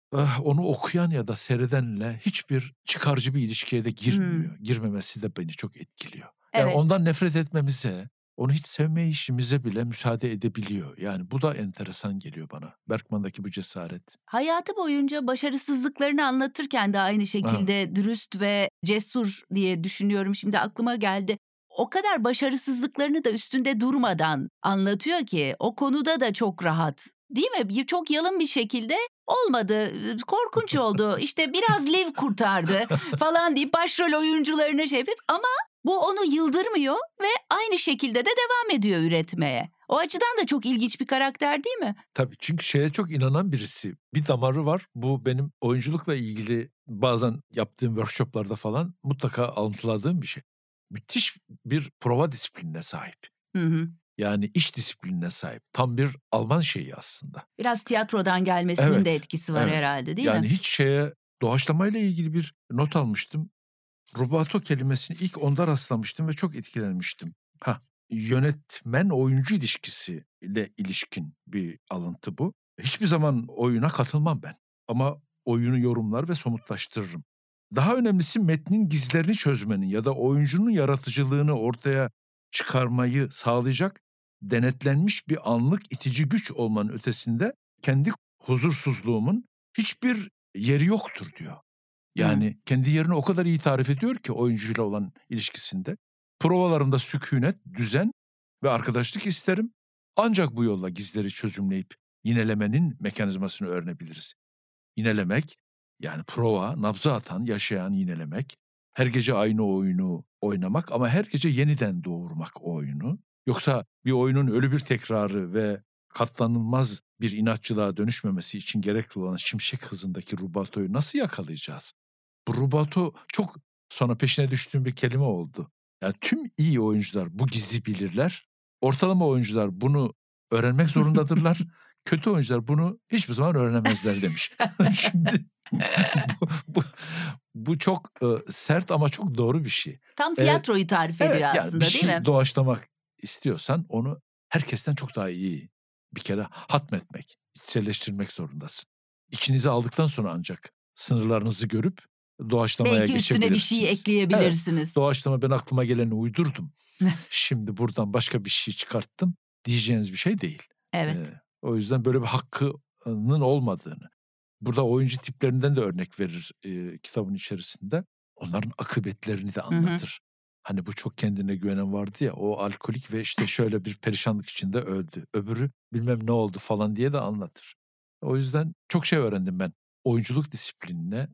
onu okuyan ya da seyredenle hiçbir çıkarcı bir ilişkiye de girmiyor. Girmemesi de beni çok etkiliyor. Yani Evet. ondan nefret etmemize, onu hiç sevme işimize bile müsaade edebiliyor. Yani bu da enteresan geliyor bana. Berkman'daki bu cesaret. Hayatı boyunca başarısızlıklarını anlatırken de aynı şekilde dürüst ve cesur diye düşünüyorum. Şimdi aklıma geldi. O kadar başarısızlıklarını da üstünde durmadan anlatıyor ki o konuda da çok rahat. Değil mi? Çok yalın bir şekilde olmadı. Korkunç oldu. İşte biraz Liv kurtardı falan deyip başrol oyuncularını şey yapıp ama bu onu yıldırmıyor ve aynı şekilde de devam ediyor üretmeye. O açıdan da çok ilginç bir karakter değil mi? Tabii çünkü şeye çok inanan birisi. Bir damarı var. Bu benim oyunculukla ilgili bazen yaptığım workshoplarda falan mutlaka alıntıladığım bir şey. Müthiş bir prova disiplinine sahip. Hı hı. Yani iş disiplinine sahip. Tam bir Alman şeyi aslında. Biraz tiyatrodan gelmesinin Evet, de etkisi var evet. herhalde değil yani mi? hiç şeye doğaçlamayla ilgili bir not almıştım. Rubato kelimesini ilk onda rastlamıştım ve çok etkilenmiştim. Ha, yönetmen oyuncu ilişkisiyle ilişkin bir alıntı bu. Hiçbir zaman oyuna katılmam ben. Ama oyunu yorumlar ve somutlaştırırım. Daha önemlisi metnin gizlerini çözmenin ya da oyuncunun yaratıcılığını ortaya çıkarmayı sağlayacak denetlenmiş bir anlık itici güç olmanın ötesinde kendi huzursuzluğumun hiçbir yeri yoktur diyor. Yani kendi yerini o kadar iyi tarif ediyor ki oyuncuyla olan ilişkisinde. Provalarında sükunet, düzen ve arkadaşlık isterim. Ancak bu yolla gizleri çözümleyip yinelemenin mekanizmasını öğrenebiliriz. Yinelemek yani prova, nabza atan, yaşayan yinelemek. Her gece aynı oyunu oynamak ama her gece yeniden doğurmak o oyunu. Yoksa bir oyunun ölü bir tekrarı ve katlanılmaz bir inatçılığa dönüşmemesi için gerekli olan şimşek hızındaki rubatoyu nasıl yakalayacağız? Bu rubato çok sonra peşine düştüğüm bir kelime oldu. Yani tüm iyi oyuncular bu gizli bilirler. Ortalama oyuncular bunu öğrenmek zorundadırlar. Kötü oyuncular bunu hiçbir zaman öğrenemezler demiş. Şimdi bu, bu, bu çok e, sert ama çok doğru bir şey. Tam tiyatroyu tarif ediyor Evet yani aslında bir değil şey mi? doğaçlamak istiyorsan onu herkesten çok daha iyi bir kere hatmetmek, içselleştirmek zorundasın. İçinize aldıktan sonra ancak sınırlarınızı görüp doğaçlamaya Belki üstüne bir şey geçebilirsiniz. ekleyebilirsiniz. Doğaçlama ben aklıma geleni uydurdum. Şimdi buradan başka bir şey çıkarttım diyeceğiniz bir şey değil. Evet. Ee, o yüzden böyle bir hakkının olmadığını. Burada oyuncu tiplerinden de örnek verir e, kitabın içerisinde. Onların akıbetlerini de anlatır. Hani bu çok kendine güvenen vardı ya o alkolik ve işte şöyle bir perişanlık içinde öldü. Öbürü bilmem ne oldu falan diye de anlatır. O yüzden çok şey öğrendim ben oyunculuk disiplinine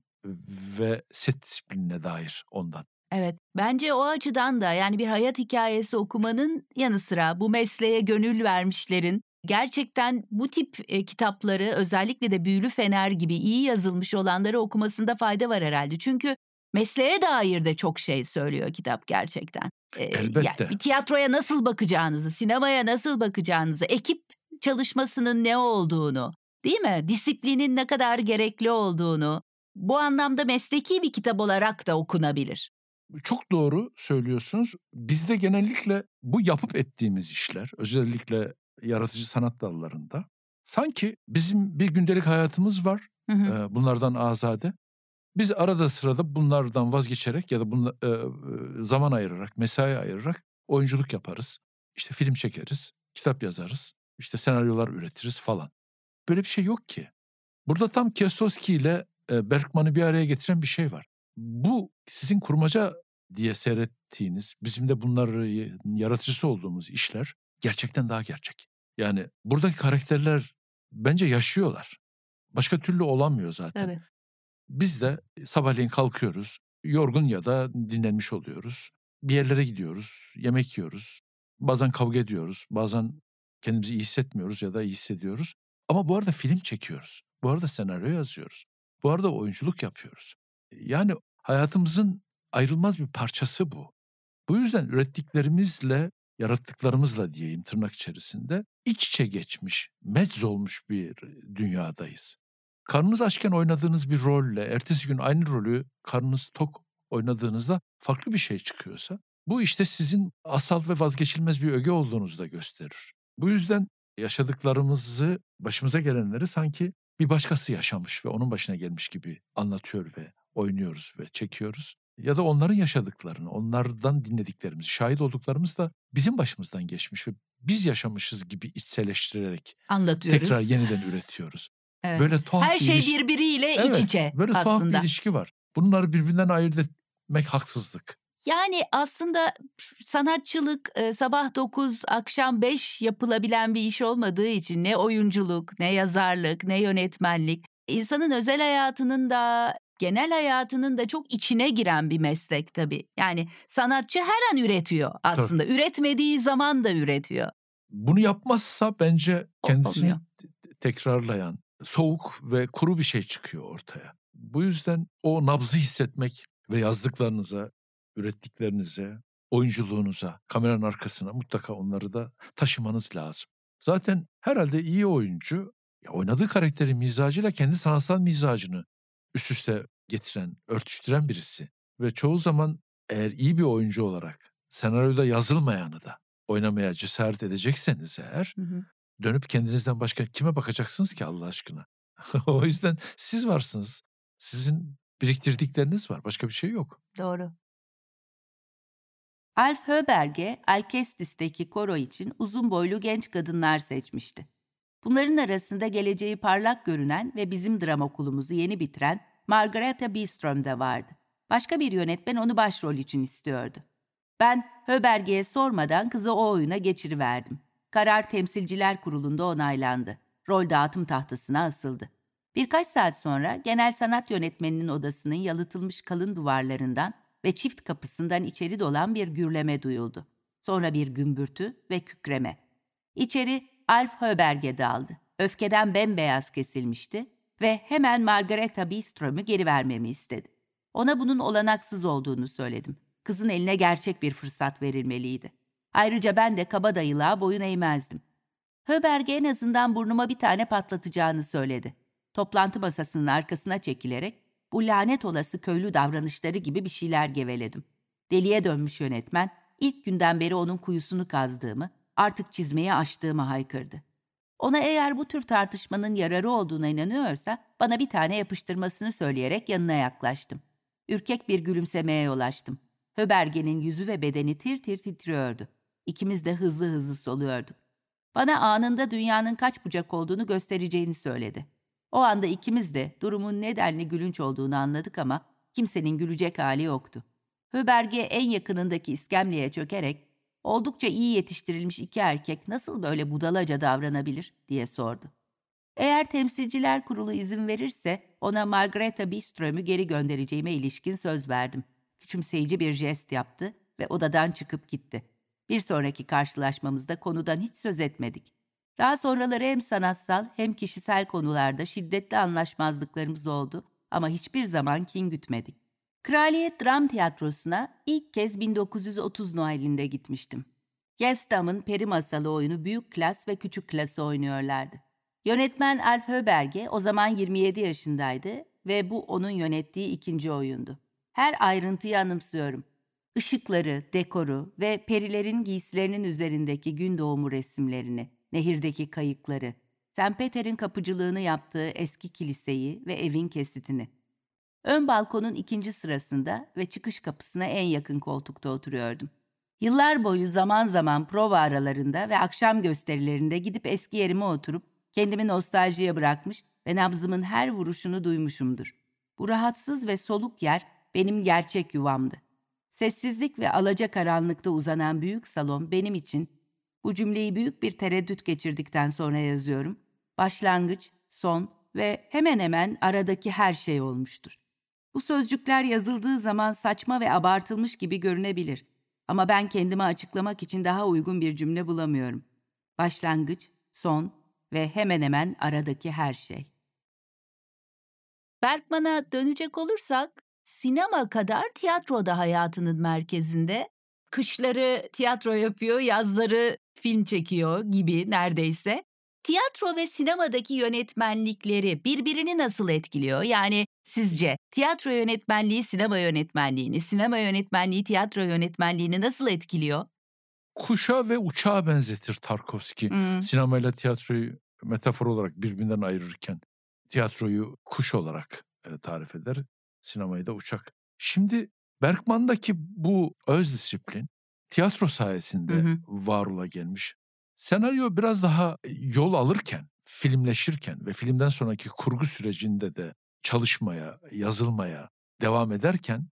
ve set disiplinine dair ondan. Evet. Bence o açıdan da yani bir hayat hikayesi okumanın yanı sıra bu mesleğe gönül vermişlerin gerçekten bu tip e, kitapları özellikle de Büyülü Fener gibi iyi yazılmış olanları okumasında fayda var herhalde. Çünkü mesleğe dair de çok şey söylüyor kitap gerçekten. Ee, Elbette. Yani bir tiyatroya nasıl bakacağınızı, sinemaya nasıl bakacağınızı, ekip çalışmasının ne olduğunu, değil mi? Disiplinin ne kadar gerekli olduğunu, bu anlamda mesleki bir kitap olarak da okunabilir. Çok doğru söylüyorsunuz. Bizde genellikle bu yapıp ettiğimiz işler, özellikle yaratıcı sanat dallarında sanki bizim bir gündelik hayatımız var. Hı hı. bunlardan azade. Biz arada sırada bunlardan vazgeçerek ya da bunla, e, zaman ayırarak, mesai ayırarak oyunculuk yaparız. İşte film çekeriz, kitap yazarız, işte senaryolar üretiriz falan. Böyle bir şey yok ki. Burada tam Kieslowski ile Bergman'ı bir araya getiren bir şey var. Bu sizin kurmaca diye seyrettiğiniz, bizim de bunları yaratıcısı olduğumuz işler gerçekten daha gerçek. Yani buradaki karakterler bence yaşıyorlar. Başka türlü olamıyor zaten. Evet. Biz de sabahleyin kalkıyoruz. Yorgun ya da dinlenmiş oluyoruz. Bir yerlere gidiyoruz, yemek yiyoruz. Bazen kavga ediyoruz, bazen kendimizi iyi hissetmiyoruz ya da iyi hissediyoruz. Ama bu arada film çekiyoruz. Bu arada senaryo yazıyoruz. Bu arada oyunculuk yapıyoruz. Yani hayatımızın ayrılmaz bir parçası bu. Bu yüzden ürettiklerimizle, yarattıklarımızla diyeyim tırnak içerisinde iç içe geçmiş, mecz olmuş bir dünyadayız. Karnınız açken oynadığınız bir rolle, ertesi gün aynı rolü karnınız tok oynadığınızda farklı bir şey çıkıyorsa, bu işte sizin asal ve vazgeçilmez bir öge olduğunuzu da gösterir. Bu yüzden yaşadıklarımızı, başımıza gelenleri sanki bir başkası yaşamış ve onun başına gelmiş gibi anlatıyor ve oynuyoruz ve çekiyoruz. Ya da onların yaşadıklarını, onlardan dinlediklerimizi, şahit olduklarımız da bizim başımızdan geçmiş ve biz yaşamışız gibi içselleştirerek anlatıyoruz. Tekrar yeniden üretiyoruz. Evet. Böyle tuhaf Her şey iliş... birbiriyle evet, iç içe böyle aslında. tuhaf bir ilişki var. Bunları birbirinden ayırt etmek haksızlık. Yani aslında sanatçılık sabah 9 akşam 5 yapılabilen bir iş olmadığı için ne oyunculuk, ne yazarlık, ne yönetmenlik insanın özel hayatının da genel hayatının da çok içine giren bir meslek tabii. Yani sanatçı her an üretiyor aslında. Tabii. Üretmediği zaman da üretiyor. Bunu yapmazsa bence kendisini Olmuyor. tekrarlayan, soğuk ve kuru bir şey çıkıyor ortaya. Bu yüzden o nabzı hissetmek ve yazdıklarınıza, ürettiklerinize, oyunculuğunuza, kameranın arkasına mutlaka onları da taşımanız lazım. Zaten herhalde iyi oyuncu ya oynadığı karakterin mizacıyla kendi sanatsal mizacını üst üste getiren, örtüştüren birisi. Ve çoğu zaman eğer iyi bir oyuncu olarak senaryoda yazılmayanı da oynamaya cesaret edecekseniz eğer hı hı. Dönüp kendinizden başka kime bakacaksınız ki Allah aşkına? o yüzden siz varsınız. Sizin biriktirdikleriniz var. Başka bir şey yok. Doğru. Alf Höberge, Alkestis'teki koro için uzun boylu genç kadınlar seçmişti. Bunların arasında geleceği parlak görünen ve bizim dram okulumuzu yeni bitiren Margareta Bistrom de vardı. Başka bir yönetmen onu başrol için istiyordu. Ben Höberge'ye sormadan kızı o oyuna geçiriverdim. Karar temsilciler kurulunda onaylandı. Rol dağıtım tahtasına asıldı. Birkaç saat sonra genel sanat yönetmeninin odasının yalıtılmış kalın duvarlarından ve çift kapısından içeri dolan bir gürleme duyuldu. Sonra bir gümbürtü ve kükreme. İçeri Alf Höberge daldı. Öfkeden bembeyaz kesilmişti ve hemen Margareta Biström'ü geri vermemi istedi. Ona bunun olanaksız olduğunu söyledim. Kızın eline gerçek bir fırsat verilmeliydi. Ayrıca ben de kabadayılığa boyun eğmezdim. Höberge en azından burnuma bir tane patlatacağını söyledi. Toplantı masasının arkasına çekilerek bu lanet olası köylü davranışları gibi bir şeyler geveledim. Deliye dönmüş yönetmen ilk günden beri onun kuyusunu kazdığımı, artık çizmeyi açtığımı haykırdı. Ona eğer bu tür tartışmanın yararı olduğuna inanıyorsa bana bir tane yapıştırmasını söyleyerek yanına yaklaştım. Ürkek bir gülümsemeye yol açtım. Höberge'nin yüzü ve bedeni tir tir titriyordu. İkimiz de hızlı hızlı soluyorduk. Bana anında dünyanın kaç bucak olduğunu göstereceğini söyledi. O anda ikimiz de durumun nedenli gülünç olduğunu anladık ama kimsenin gülecek hali yoktu. Höberge en yakınındaki iskemleye çökerek oldukça iyi yetiştirilmiş iki erkek nasıl böyle budalaca davranabilir diye sordu. Eğer temsilciler kurulu izin verirse ona Margareta Biström'ü geri göndereceğime ilişkin söz verdim. Küçümseyici bir jest yaptı ve odadan çıkıp gitti. Bir sonraki karşılaşmamızda konudan hiç söz etmedik. Daha sonraları hem sanatsal hem kişisel konularda şiddetli anlaşmazlıklarımız oldu ama hiçbir zaman kin gütmedik. Kraliyet Dram Tiyatrosu'na ilk kez 1930 Noel'inde gitmiştim. Gestam'ın peri masalı oyunu büyük klas ve küçük klası oynuyorlardı. Yönetmen Alf Höberge o zaman 27 yaşındaydı ve bu onun yönettiği ikinci oyundu. Her ayrıntıyı anımsıyorum. Işıkları, dekoru ve perilerin giysilerinin üzerindeki gün doğumu resimlerini, nehirdeki kayıkları, St. Peter'in kapıcılığını yaptığı eski kiliseyi ve evin kesitini. Ön balkonun ikinci sırasında ve çıkış kapısına en yakın koltukta oturuyordum. Yıllar boyu zaman zaman prova aralarında ve akşam gösterilerinde gidip eski yerime oturup kendimi nostaljiye bırakmış ve nabzımın her vuruşunu duymuşumdur. Bu rahatsız ve soluk yer benim gerçek yuvamdı. Sessizlik ve alacakaranlıkta uzanan büyük salon benim için, bu cümleyi büyük bir tereddüt geçirdikten sonra yazıyorum, başlangıç, son ve hemen hemen aradaki her şey olmuştur. Bu sözcükler yazıldığı zaman saçma ve abartılmış gibi görünebilir. Ama ben kendime açıklamak için daha uygun bir cümle bulamıyorum. Başlangıç, son ve hemen hemen aradaki her şey. Bergman'a dönecek olursak, sinema kadar tiyatro da hayatının merkezinde. Kışları tiyatro yapıyor, yazları film çekiyor gibi neredeyse. Tiyatro ve sinemadaki yönetmenlikleri birbirini nasıl etkiliyor? Yani sizce tiyatro yönetmenliği sinema yönetmenliğini, sinema yönetmenliği tiyatro yönetmenliğini nasıl etkiliyor? Kuşa ve uçağa benzetir Tarkovski. Hmm. Sinemayla tiyatroyu metafor olarak birbirinden ayırırken tiyatroyu kuş olarak e, tarif eder, sinemayı da uçak. Şimdi Bergman'daki bu öz disiplin tiyatro sayesinde Hı hı. var ola gelmiş. Senaryo biraz daha yol alırken, filmleşirken ve filmden sonraki kurgu sürecinde de çalışmaya, yazılmaya devam ederken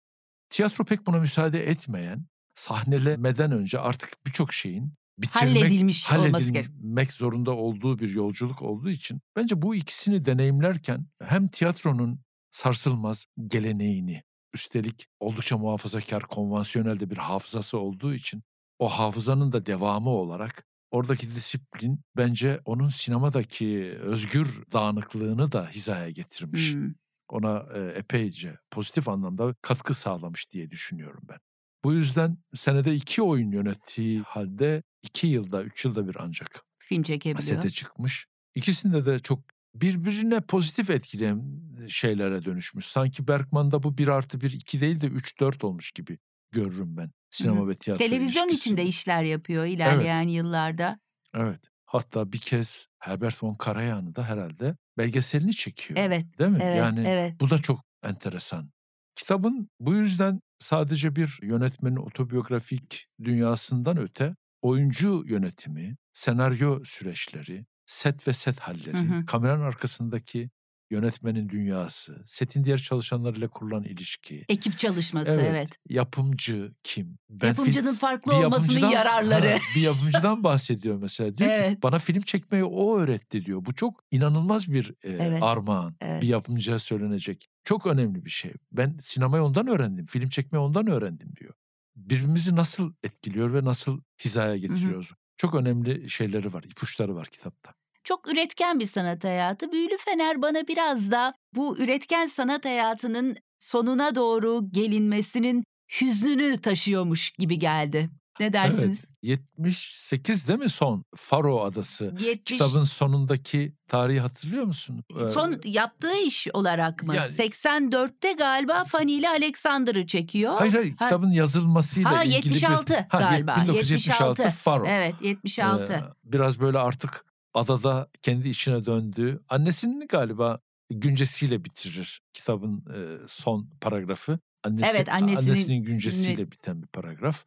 tiyatro pek buna müsaade etmeyen, sahnelemeden önce artık birçok şeyin bitirmek, Halledilmiş halledilmek zorunda olduğu bir yolculuk olduğu için bence bu ikisini deneyimlerken hem tiyatronun sarsılmaz geleneğini üstelik oldukça muhafazakar, konvansiyonel de bir hafızası olduğu için o hafızanın da devamı olarak oradaki disiplin bence onun sinemadaki özgür dağınıklığını da hizaya getirmiş. Hmm. Ona e, epeyce pozitif anlamda katkı sağlamış diye düşünüyorum ben. Bu yüzden senede iki oyun yönettiği halde iki yılda, üç yılda bir ancak Film çekebiliyor. sete çıkmış. İkisinde de çok birbirine pozitif etkileyen şeylere dönüşmüş. Sanki Bergman'da bu bir artı bir iki değil de üç dört olmuş gibi görürüm ben. Sinema Hı ve tiyatro Televizyon ilişkisini. içinde işler yapıyor ilerleyen yıllarda. Evet. Hatta bir kez Herbert von Karajan'ı da herhalde belgeselini çekiyor. Evet, Değil mi? Evet, yani evet. bu da çok enteresan. Kitabın bu yüzden sadece bir yönetmenin otobiyografik dünyasından öte oyuncu yönetimi, senaryo süreçleri, set ve set halleri, Hı hı. kameranın arkasındaki yönetmenin dünyası, setin diğer çalışanlarıyla kurulan ilişki. Ekip çalışması evet. Yapımcı kim? Ben film- Yapımcının farklı bir olmasının yararları. Ha, bir yapımcıdan bahsediyor mesela. Diyor ki Evet. bana film çekmeyi o öğretti diyor. Bu çok inanılmaz bir e, Evet. armağan. Evet. Bir yapımcıya söylenecek. Çok önemli bir şey. Ben sinemayı ondan öğrendim. Film çekmeyi ondan öğrendim diyor. Birbirimizi nasıl etkiliyor ve nasıl hizaya getiriyoruz? Çok önemli şeyleri var, ipuçları var kitapta. Çok üretken bir sanat hayatı. Büyülü Fener bana biraz da bu üretken sanat hayatının sonuna doğru gelinmesinin hüznünü taşıyormuş gibi geldi. Ne dersiniz? Evet. 78 değil mi son Faro Adası? 70 Kitabın sonundaki tarihi hatırlıyor musun? Ee, son yaptığı iş olarak mı? Yani- 84'te galiba Fanny ile Alexander'ı çekiyor. Hayır hayır Ha- kitabın yazılmasıyla Ha, ilgili 76 bir... Ha, galiba, 1976 76. Faro. Evet 76. Ee, biraz böyle artık adada kendi içine döndü. Annesinin galiba güncesiyle bitirir kitabın e, son paragrafı. Annesi, Evet, annesinin annesinin güncesiyle biten bir paragraf.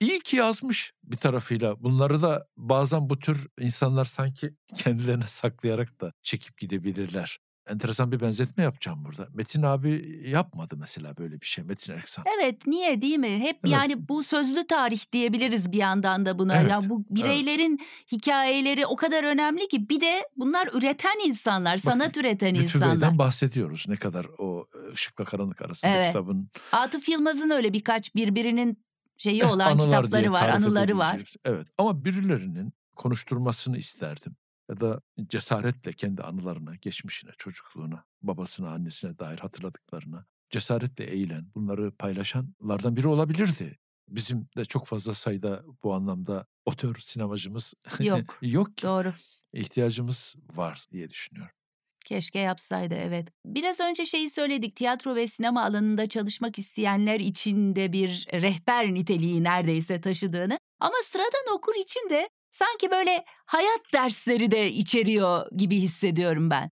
İyi ki yazmış bir tarafıyla. Bunları da bazen bu tür insanlar sanki kendilerine saklayarak da çekip gidebilirler. Enteresan bir benzetme yapacağım burada. Metin abi yapmadı mesela böyle bir şey. Metin Erksan. Evet niye değil mi? Hep Evet. yani bu sözlü tarih diyebiliriz bir yandan da buna. Evet, Ya bu bireylerin hikayeleri o kadar önemli ki bir de bunlar üreten insanlar, sanat üreten Lütfü insanlar. Bey'den bahsediyoruz. Ne kadar o ışıkla karanlık arasında Evet. kitabın Atıf Yılmaz'ın öyle birkaç birbirinin şeyi olan anılar kitapları var, anıları var. Evet ama birilerinin konuşturmasını isterdim. ya da cesaretle kendi anılarına, geçmişine, çocukluğuna, babasına, annesine dair hatırladıklarına cesaretle eğilen, bunları paylaşanlardan biri olabilirdi. Bizim de çok fazla sayıda bu anlamda otör sinemacımız Yok. yok ki. Doğru. İhtiyacımız var diye düşünüyorum. Keşke yapsaydı evet. Biraz önce şeyi söyledik tiyatro ve sinema alanında çalışmak isteyenler için de bir rehber niteliği neredeyse taşıdığını ama sıradan okur için de sanki böyle hayat dersleri de içeriyor gibi hissediyorum ben.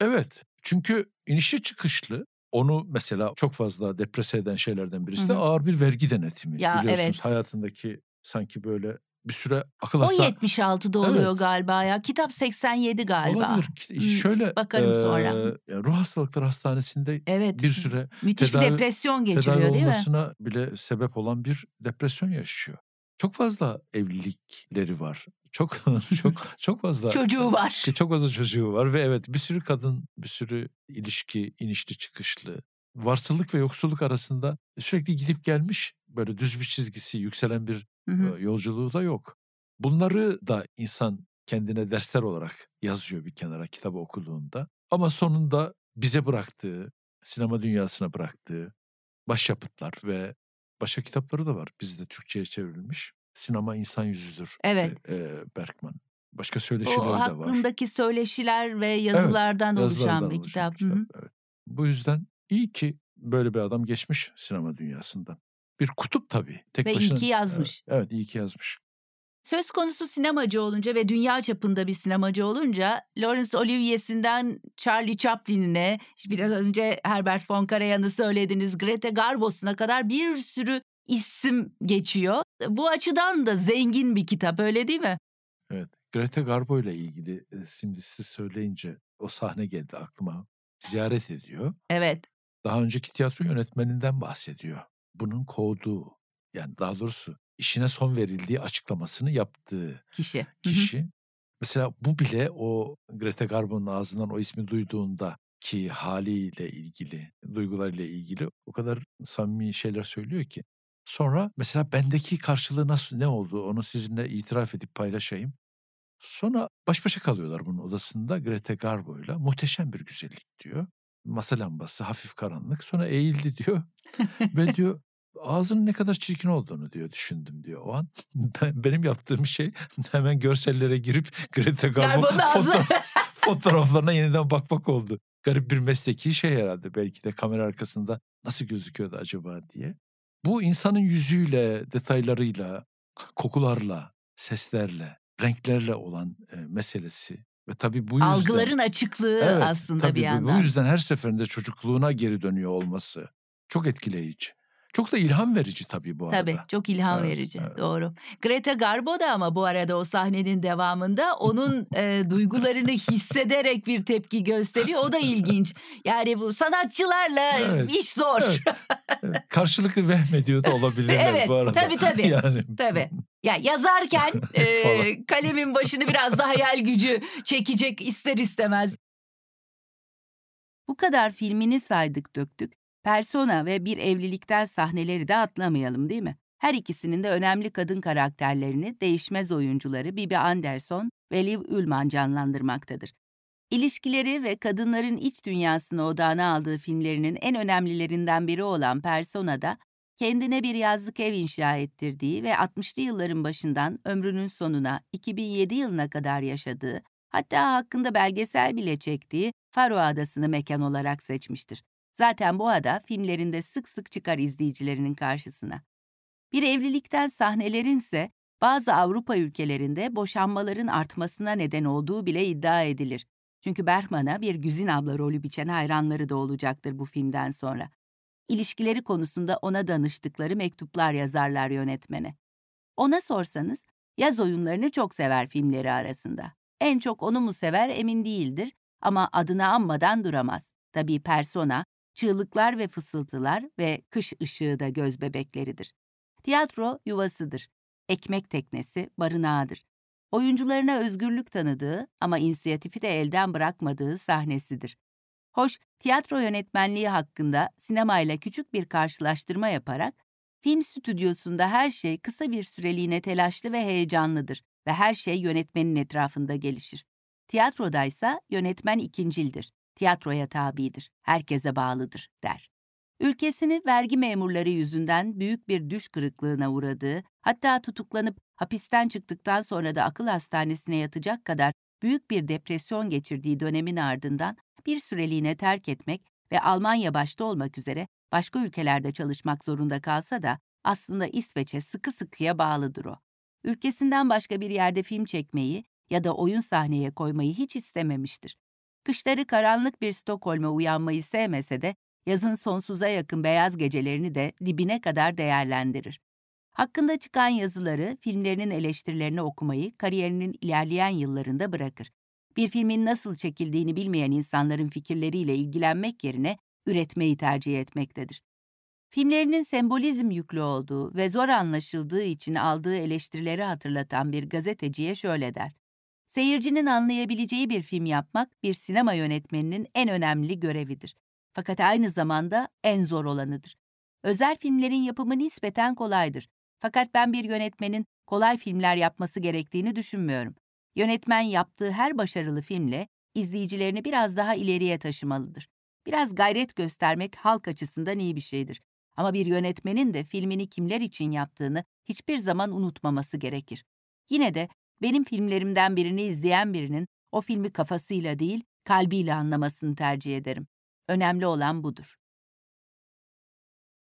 Evet çünkü inişli çıkışlı onu mesela çok fazla deprese eden şeylerden birisi de hı. ağır bir vergi denetimi. Ya, Biliyorsunuz evet. hayatındaki sanki böyle bir süre akıl O hasta 76'da oluyor Evet. galiba ya. Kitap 87 galiba. olabilir. Hmm, Şöyle bakarım sonra. eee, yani ruh hastalıkları hastanesinde Evet. bir süre Müthiş tedavi- bir depresyon tedavi geçiriyor değil mi? olmasına bile sebep olan bir depresyon yaşıyor. Çok fazla evlilikleri var. Çok çok çok fazla Çocuğu var. çok fazla çocuğu var ve evet bir sürü kadın, bir sürü ilişki inişli çıkışlı. Varsılık ve yoksulluk arasında sürekli gidip gelmiş böyle düz bir çizgisi, yükselen bir Hı hı. yolculuğu da yok. Bunları da insan kendine dersler olarak yazıyor bir kenara kitabı okuduğunda. Ama sonunda bize bıraktığı, sinema dünyasına bıraktığı başyapıtlar ve başka kitapları da var. Bizde Türkçe'ye çevrilmiş. Sinema insan yüzüdür. Evet. e, e, Berkman. Başka O söyleşileri de var. hakkındaki söyleşiler ve yazılardan oluşan Yazılardan bir oluşan kitap. Hı hı. Evet. Bu yüzden iyi ki böyle bir adam geçmiş sinema dünyasından. Bir kutup tabii. Tek Ve iyi başına, ki yazmış. Evet, evet iyi ki yazmış. Söz konusu sinemacı olunca ve dünya çapında bir sinemacı olunca Laurence Olivier'sinden Charlie Chaplin'ine biraz önce Herbert von Karajan'ı söylediniz Greta Garbos'una kadar bir sürü isim geçiyor. Bu açıdan da zengin bir kitap öyle değil mi? Evet. Greta Garbo ile ilgili e, şimdi siz söyleyince o sahne geldi aklıma. Ziyaret ediyor. Evet. Daha önceki tiyatro yönetmeninden bahsediyor. Bunun kovduğu yani daha doğrusu işine son verildiği açıklamasını yaptığı Kişi. Hı hı. kişi. Mesela bu bile o Greta Garbo'nun ağzından o ismi duyduğunda ki haliyle ilgili, duygularıyla ilgili o kadar samimi şeyler söylüyor ki. Sonra mesela bendeki karşılığı nasıl ne oldu onu sizinle itiraf edip paylaşayım. Sonra baş başa kalıyorlar bunun odasında Greta Garbo'yla. Muhteşem bir güzellik diyor. Masa lambası hafif karanlık. Sonra eğildi diyor. Ve diyor ağzının ne kadar çirkin olduğunu diyor düşündüm diyor o an. Ben, benim yaptığım şey hemen görsellere girip Greta Garbo fotoğraf- fotoğraflarına yeniden bakmak oldu. Garip bir mesleki şey herhalde belki de kamera arkasında nasıl gözüküyordu acaba diye. Bu insanın yüzüyle, detaylarıyla, kokularla, seslerle, renklerle olan e, meselesi. Ve tabii bu yüzden... Algıların açıklığı Evet, aslında tabii bir yandan. Bu yüzden her seferinde çocukluğuna geri dönüyor olması çok etkileyici. Çok da ilham verici tabii bu arada. Tabii çok ilham Evet, verici evet. doğru. Greta Garbo da ama bu arada o sahnenin devamında onun e, duygularını hissederek bir tepki gösteriyor. O da ilginç. Yani bu sanatçılarla Evet, iş zor. evet. Evet, Karşılıklı vehmediyor da olabilirler Evet, bu arada. tabii, tabii. yani, Tabii. Ya yazarken e, kalemin başını biraz da hayal gücü çekecek ister istemez. Bu kadar filmini saydık döktük. Persona ve bir evlilikten sahneleri de atlamayalım değil mi? Her ikisinin de önemli kadın karakterlerini değişmez oyuncuları Bibi Anderson ve Liv Ullmann canlandırmaktadır. İlişkileri ve kadınların iç dünyasını odağına aldığı filmlerinin en önemlilerinden biri olan Persona'da kendine bir yazlık ev inşa ettirdiği ve 60'lı yılların başından ömrünün sonuna 2007 yılına kadar yaşadığı, hatta hakkında belgesel bile çektiği Faro Adası'nı mekan olarak seçmiştir. Zaten bu ada filmlerinde sık sık çıkar izleyicilerinin karşısına. Bir evlilikten sahnelerinse bazı Avrupa ülkelerinde boşanmaların artmasına neden olduğu bile iddia edilir. Çünkü Bergman'a bir Güzin abla rolü biçen hayranları da olacaktır bu filmden sonra. İlişkileri konusunda ona danıştıkları mektuplar yazarlar yönetmene. Ona sorsanız yaz oyunlarını çok sever filmleri arasında. En çok onu mu sever emin değildir ama adını anmadan duramaz. Tabii persona, çığlıklar ve fısıltılar ve kış ışığı da göz bebekleridir. Tiyatro yuvasıdır. Ekmek teknesi barınağıdır. Oyuncularına özgürlük tanıdığı ama inisiyatifi de elden bırakmadığı sahnesidir. Hoş, tiyatro yönetmenliği hakkında sinemayla küçük bir karşılaştırma yaparak, film stüdyosunda her şey kısa bir süreliğine telaşlı ve heyecanlıdır ve her şey yönetmenin etrafında gelişir. Tiyatrodaysa yönetmen ikincildir, tiyatroya tabidir, herkese bağlıdır der. Ülkesini vergi memurları yüzünden büyük bir düş kırıklığına uğradığı, hatta tutuklanıp hapisten çıktıktan sonra da akıl hastanesine yatacak kadar büyük bir depresyon geçirdiği dönemin ardından bir süreliğine terk etmek ve Almanya başta olmak üzere başka ülkelerde çalışmak zorunda kalsa da aslında İsveç'e sıkı sıkıya bağlıdır o. Ülkesinden başka bir yerde film çekmeyi ya da oyun sahneye koymayı hiç istememiştir. Kışları karanlık bir Stockholm'a uyanmayı sevmese de yazın sonsuza yakın beyaz gecelerini de dibine kadar değerlendirir. Hakkında çıkan yazıları, filmlerinin eleştirilerini okumayı kariyerinin ilerleyen yıllarında bırakır. Bir filmin nasıl çekildiğini bilmeyen insanların fikirleriyle ilgilenmek yerine üretmeyi tercih etmektedir. Filmlerinin sembolizm yüklü olduğu ve zor anlaşıldığı için aldığı eleştirileri hatırlatan bir gazeteciye şöyle der. Seyircinin anlayabileceği bir film yapmak bir sinema yönetmeninin en önemli görevidir. Fakat aynı zamanda en zor olanıdır. Özel filmlerin yapımı nispeten kolaydır. Fakat ben bir yönetmenin kolay filmler yapması gerektiğini düşünmüyorum. Yönetmen yaptığı her başarılı filmle izleyicilerini biraz daha ileriye taşımalıdır. Biraz gayret göstermek halk açısından iyi bir şeydir. Ama bir yönetmenin de filmini kimler için yaptığını hiçbir zaman unutmaması gerekir. Yine de benim filmlerimden birini izleyen birinin o filmi kafasıyla değil, kalbiyle anlamasını tercih ederim. Önemli olan budur.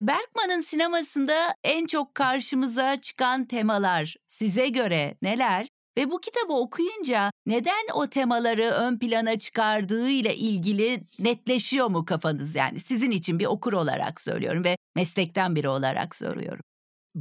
Bergman'ın sinemasında en çok karşımıza çıkan temalar size göre neler? Ve bu kitabı okuyunca neden o temaları ön plana çıkardığı ile ilgili netleşiyor mu kafanız yani? Sizin için bir okur olarak söylüyorum ve meslekten biri olarak soruyorum.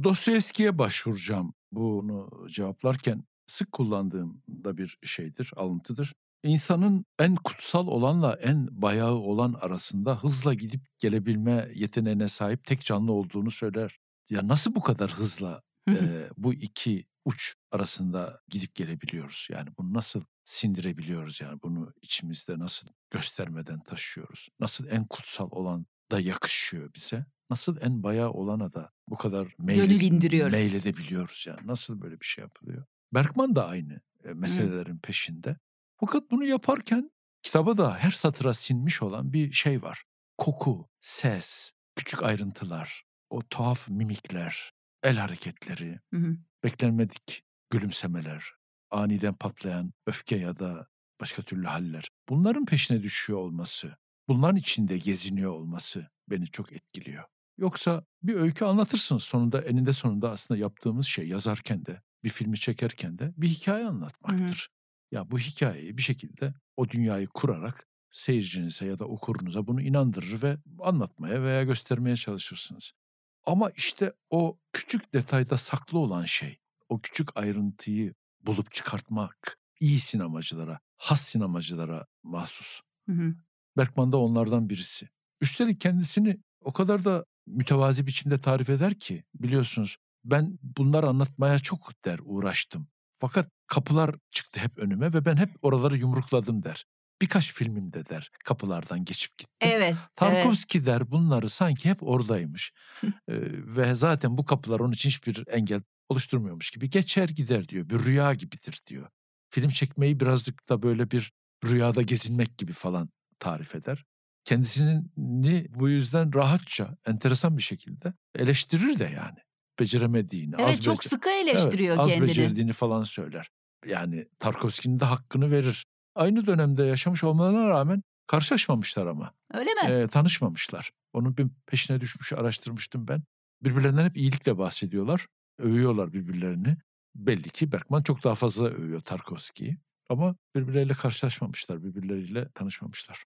Dostoyevski'ye başvuracağım bunu cevaplarken sık kullandığım da bir şeydir, alıntıdır. İnsanın en kutsal olanla en bayağı olan arasında hızla gidip gelebilme yeteneğine sahip tek canlı olduğunu söyler. Ya nasıl bu kadar hızla e, bu iki uç arasında gidip gelebiliyoruz? Yani bunu nasıl sindirebiliyoruz? Yani bunu içimizde nasıl göstermeden taşıyoruz? Nasıl en kutsal olan da yakışıyor bize? Nasıl en bayağı olana da bu kadar meyil, indiriyoruz. meyledebiliyoruz yani? Nasıl böyle bir şey yapılıyor? Bergman da aynı e, meselelerin Hı. peşinde. Fakat bunu yaparken kitaba da her satıra sinmiş olan bir şey var. Koku, ses, küçük ayrıntılar, o tuhaf mimikler, el hareketleri, hı hı. beklenmedik gülümsemeler, aniden patlayan öfke ya da başka türlü haller. Bunların peşine düşüyor olması, bunların içinde geziniyor olması beni çok etkiliyor. Yoksa bir öykü anlatırsınız sonunda eninde sonunda aslında yaptığımız şey yazarken de bir filmi çekerken de bir hikaye anlatmaktır. Hı. Ya bu hikayeyi bir şekilde o dünyayı kurarak seyircinize ya da okurunuza bunu inandırır ve anlatmaya veya göstermeye çalışırsınız. Ama işte o küçük detayda saklı olan şey, o küçük ayrıntıyı bulup çıkartmak iyi sinemacılara, has sinemacılara mahsus. Hı hı. Berkman da onlardan birisi. Üstelik kendisini o kadar da mütevazi biçimde tarif eder ki biliyorsunuz ben bunlar anlatmaya çok der uğraştım. Fakat kapılar çıktı hep önüme ve ben hep oraları yumrukladım der. Birkaç filmimde der kapılardan geçip gittim. Evet. Tarkovski evet. der bunları sanki hep oradaymış. ee, ve zaten bu kapılar onun için hiçbir engel oluşturmuyormuş gibi geçer gider diyor. Bir rüya gibidir diyor. Film çekmeyi birazcık da böyle bir rüyada gezinmek gibi falan tarif eder. Kendisini bu yüzden rahatça, enteresan bir şekilde eleştirir de yani beceremediğini. Evet az çok becer- sıkı eleştiriyor evet, kendini. Az becerdiğini falan söyler. Yani Tarkovski'nin de hakkını verir. Aynı dönemde yaşamış olmalarına rağmen karşılaşmamışlar ama. Öyle mi? Ee, tanışmamışlar. Onun bir peşine düşmüş, araştırmıştım ben. Birbirlerinden hep iyilikle bahsediyorlar. Övüyorlar birbirlerini. Belli ki Berkman çok daha fazla övüyor Tarkovski'yi. Ama birbirleriyle karşılaşmamışlar, birbirleriyle tanışmamışlar.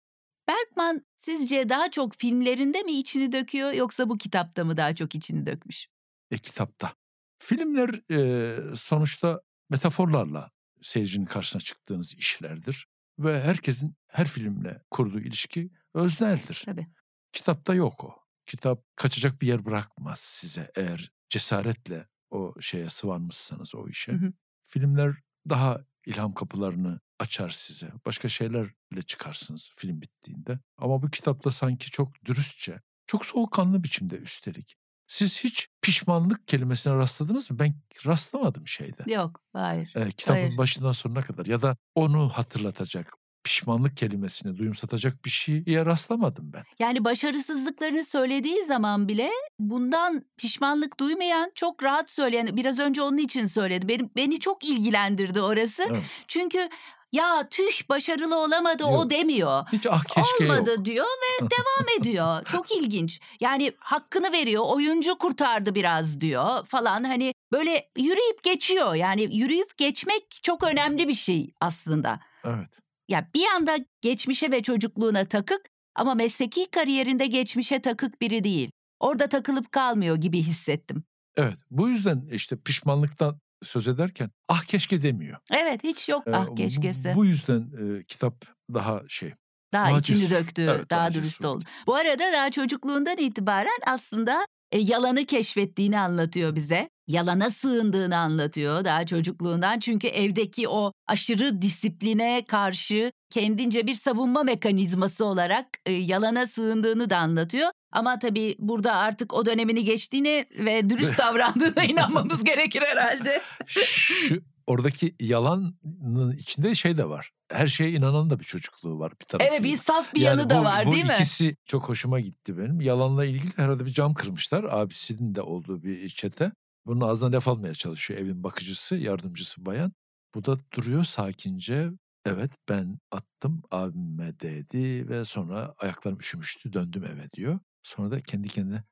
Berkman sizce daha çok filmlerinde mi içini döküyor yoksa bu kitapta mı daha çok içini dökmüş? E, kitapta. Filmler e, sonuçta metaforlarla seyircinin karşısına çıktığınız işlerdir. Ve herkesin her filmle kurduğu ilişki özneldir. Tabii. Kitapta yok o. Kitap kaçacak bir yer bırakmaz size eğer cesaretle o şeye sıvanmışsanız o işe. Hı hı. Filmler daha ilham kapılarını açar size. Başka şeylerle çıkarsınız film bittiğinde. Ama bu kitapta sanki çok dürüstçe, çok soğukkanlı biçimde üstelik Siz hiç pişmanlık kelimesine rastladınız mı? Ben rastlamadım şeyde. Yok, hayır. Ee, kitabın Hayır. başından sonuna kadar ya da onu hatırlatacak, pişmanlık kelimesini duyumsatacak bir şeye rastlamadım ben. Yani başarısızlıklarını söylediği zaman bile bundan pişmanlık duymayan, çok rahat söyleyen, biraz önce onun için söyledim. Benim beni çok ilgilendirdi orası. Evet. Çünkü ya tüh başarılı olamadı o Yok. demiyor. Hiç ah keşke Olmadı yok. diyor ve devam ediyor. Çok ilginç. Yani hakkını veriyor. Oyuncu kurtardı biraz diyor falan. Hani böyle yürüyüp geçiyor. Yani yürüyüp geçmek çok önemli bir şey aslında. Evet. Ya bir anda geçmişe ve çocukluğuna takık ama mesleki kariyerinde geçmişe takık biri değil. Orada takılıp kalmıyor gibi hissettim. Evet. Bu yüzden işte pişmanlıktan söz ederken ah keşke demiyor. Evet hiç yok Ee, ah bu- keşkesi. Bu, yüzden e, kitap daha şey. daha daha içini döktü, Evet, daha daha dürüst oldu. Bu arada daha çocukluğundan itibaren aslında e, yalanı keşfettiğini anlatıyor bize. Yalana sığındığını anlatıyor daha çocukluğundan. Çünkü evdeki o aşırı disipline karşı kendince bir savunma mekanizması olarak e, yalana sığındığını da anlatıyor. Ama tabii burada artık o dönemini geçtiğini ve dürüst davrandığına inanmamız gerekir herhalde. Şu oradaki yalanın içinde şey de var. Her şeye inanan da bir çocukluğu var bir tarafıyla. Evet bir saf bir Yani yanı da bu, var bu değil mi? ikisi çok hoşuma gitti benim. Yalanla ilgili de herhalde bir cam kırmışlar. Abisinin de olduğu bir çete. Bunun ağzına laf almaya çalışıyor evin bakıcısı, yardımcısı bayan. Bu da duruyor sakince. Evet ben attım abime dedi ve sonra ayaklarım üşümüştü döndüm eve diyor. Sonra da kendi kendine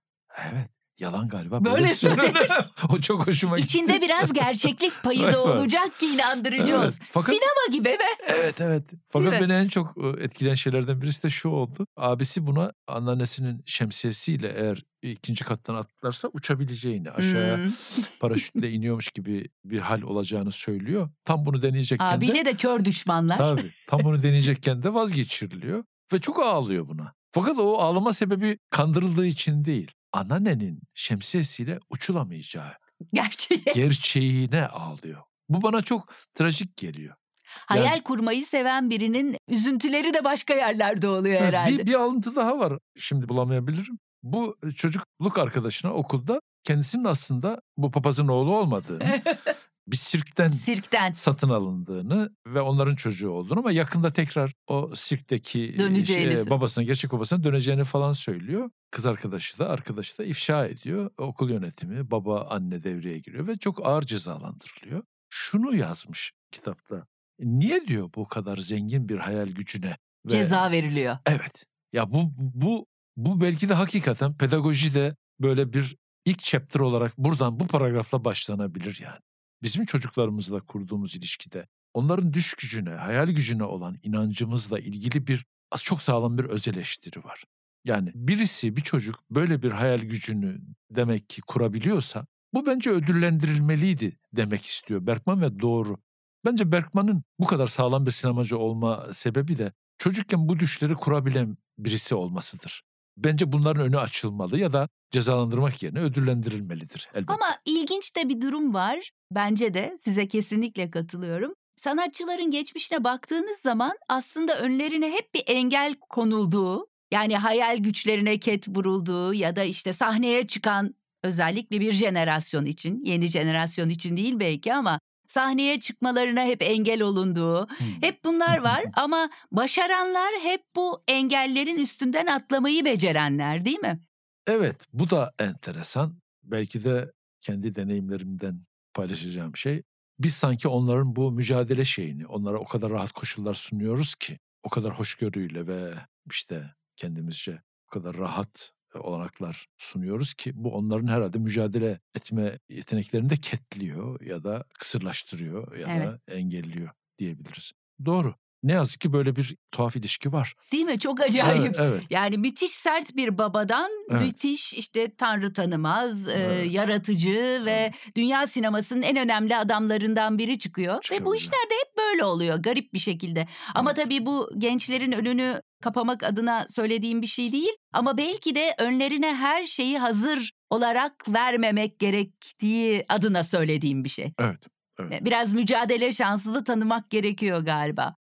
evet yalan galiba böyle, Böyle söylenir." söylenir. o çok hoşuma gitti. İçinde biraz gerçeklik payı da olacak ki inandırıcı Evet, olsun. fakat- Sinema gibi be. Evet evet. Fakat beni en çok e, etkileyen şeylerden birisi de şu oldu. Abisi buna anneannesinin şemsiyesiyle eğer ikinci kattan atlarsa uçabileceğini, aşağıya Hmm. paraşütle iniyormuş gibi bir hal olacağını söylüyor. Tam bunu deneyecekken de Abiyle de kör düşmanlar. tabii tam bunu deneyecekken de vazgeçiriliyor ve çok ağlıyor buna. Fakat o ağlama sebebi kandırıldığı için değil. Anneannenin şemsiyesiyle uçulamayacağı Gerçeği. gerçeğine ağlıyor. Bu bana çok trajik geliyor. Hayal kurmayı seven birinin üzüntüleri de başka yerlerde oluyor Ha, herhalde. Bir, bir alıntı daha var. Şimdi bulamayabilirim. Bu e, çocukluk arkadaşına okulda kendisinin aslında bu papazın oğlu olmadığını, bir sirkten Sirkten. satın alındığını ve onların çocuğu olduğunu ama yakında tekrar o sirkteki Döneceğini. şey, babasına, gerçek babasına döneceğini falan söylüyor. Kız arkadaşı da arkadaşı da ifşa ediyor. Okul yönetimi, baba, anne devreye giriyor ve çok ağır cezalandırılıyor. Şunu yazmış kitapta. Niye diyor bu kadar zengin bir hayal gücüne ve Ceza veriliyor. Evet. Ya bu bu bu belki de hakikaten pedagojide böyle bir ilk chapter olarak buradan bu paragrafla başlanabilir yani. Bizim çocuklarımızla kurduğumuz ilişkide onların düş gücüne, hayal gücüne olan inancımızla ilgili bir az çok sağlam bir öz eleştiri var. Yani birisi, bir çocuk böyle bir hayal gücünü demek ki kurabiliyorsa bu bence ödüllendirilmeliydi demek istiyor Berkman ve doğru. Bence Berkman'ın bu kadar sağlam bir sinemacı olma sebebi de çocukken bu düşleri kurabilen birisi olmasıdır. Bence bunların önü açılmalı ya da cezalandırmak yerine ödüllendirilmelidir elbette. Ama ilginç de bir durum var. Bence de size kesinlikle katılıyorum. Sanatçıların geçmişine baktığınız zaman aslında önlerine hep bir engel konulduğu, yani hayal güçlerine ket vurulduğu ya da işte sahneye çıkan özellikle bir jenerasyon için, yeni jenerasyon için değil belki ama sahneye çıkmalarına hep engel olunduğu, hep bunlar var ama başaranlar hep bu engellerin üstünden atlamayı becerenler değil mi? Evet, bu da enteresan. Belki de kendi deneyimlerimden paylaşacağım şey. Biz sanki onların bu mücadele şeyini, onlara o kadar rahat koşullar sunuyoruz ki, o kadar hoşgörüyle ve işte kendimizce o kadar rahat olanaklar sunuyoruz ki bu onların herhalde mücadele etme yeteneklerini de ketliyor ya da kısırlaştırıyor ya da engelliyor diyebiliriz. Doğru. Ne yazık ki böyle bir tuhaf ilişki var. Değil mi? Çok acayip. Evet, evet. Yani müthiş sert bir babadan Evet. müthiş işte tanrı tanımaz, e, Evet. yaratıcı ve dünya sinemasının en önemli adamlarından biri çıkıyor. Ve bu Çıkabiliyor. işler de hep böyle oluyor garip bir şekilde. Ama Evet. tabii bu gençlerin önünü kapamak adına söylediğim bir şey değil. Ama belki de önlerine her şeyi hazır olarak vermemek gerektiği adına söylediğim bir şey. Evet. evet. Biraz mücadele şansı da tanımak gerekiyor galiba.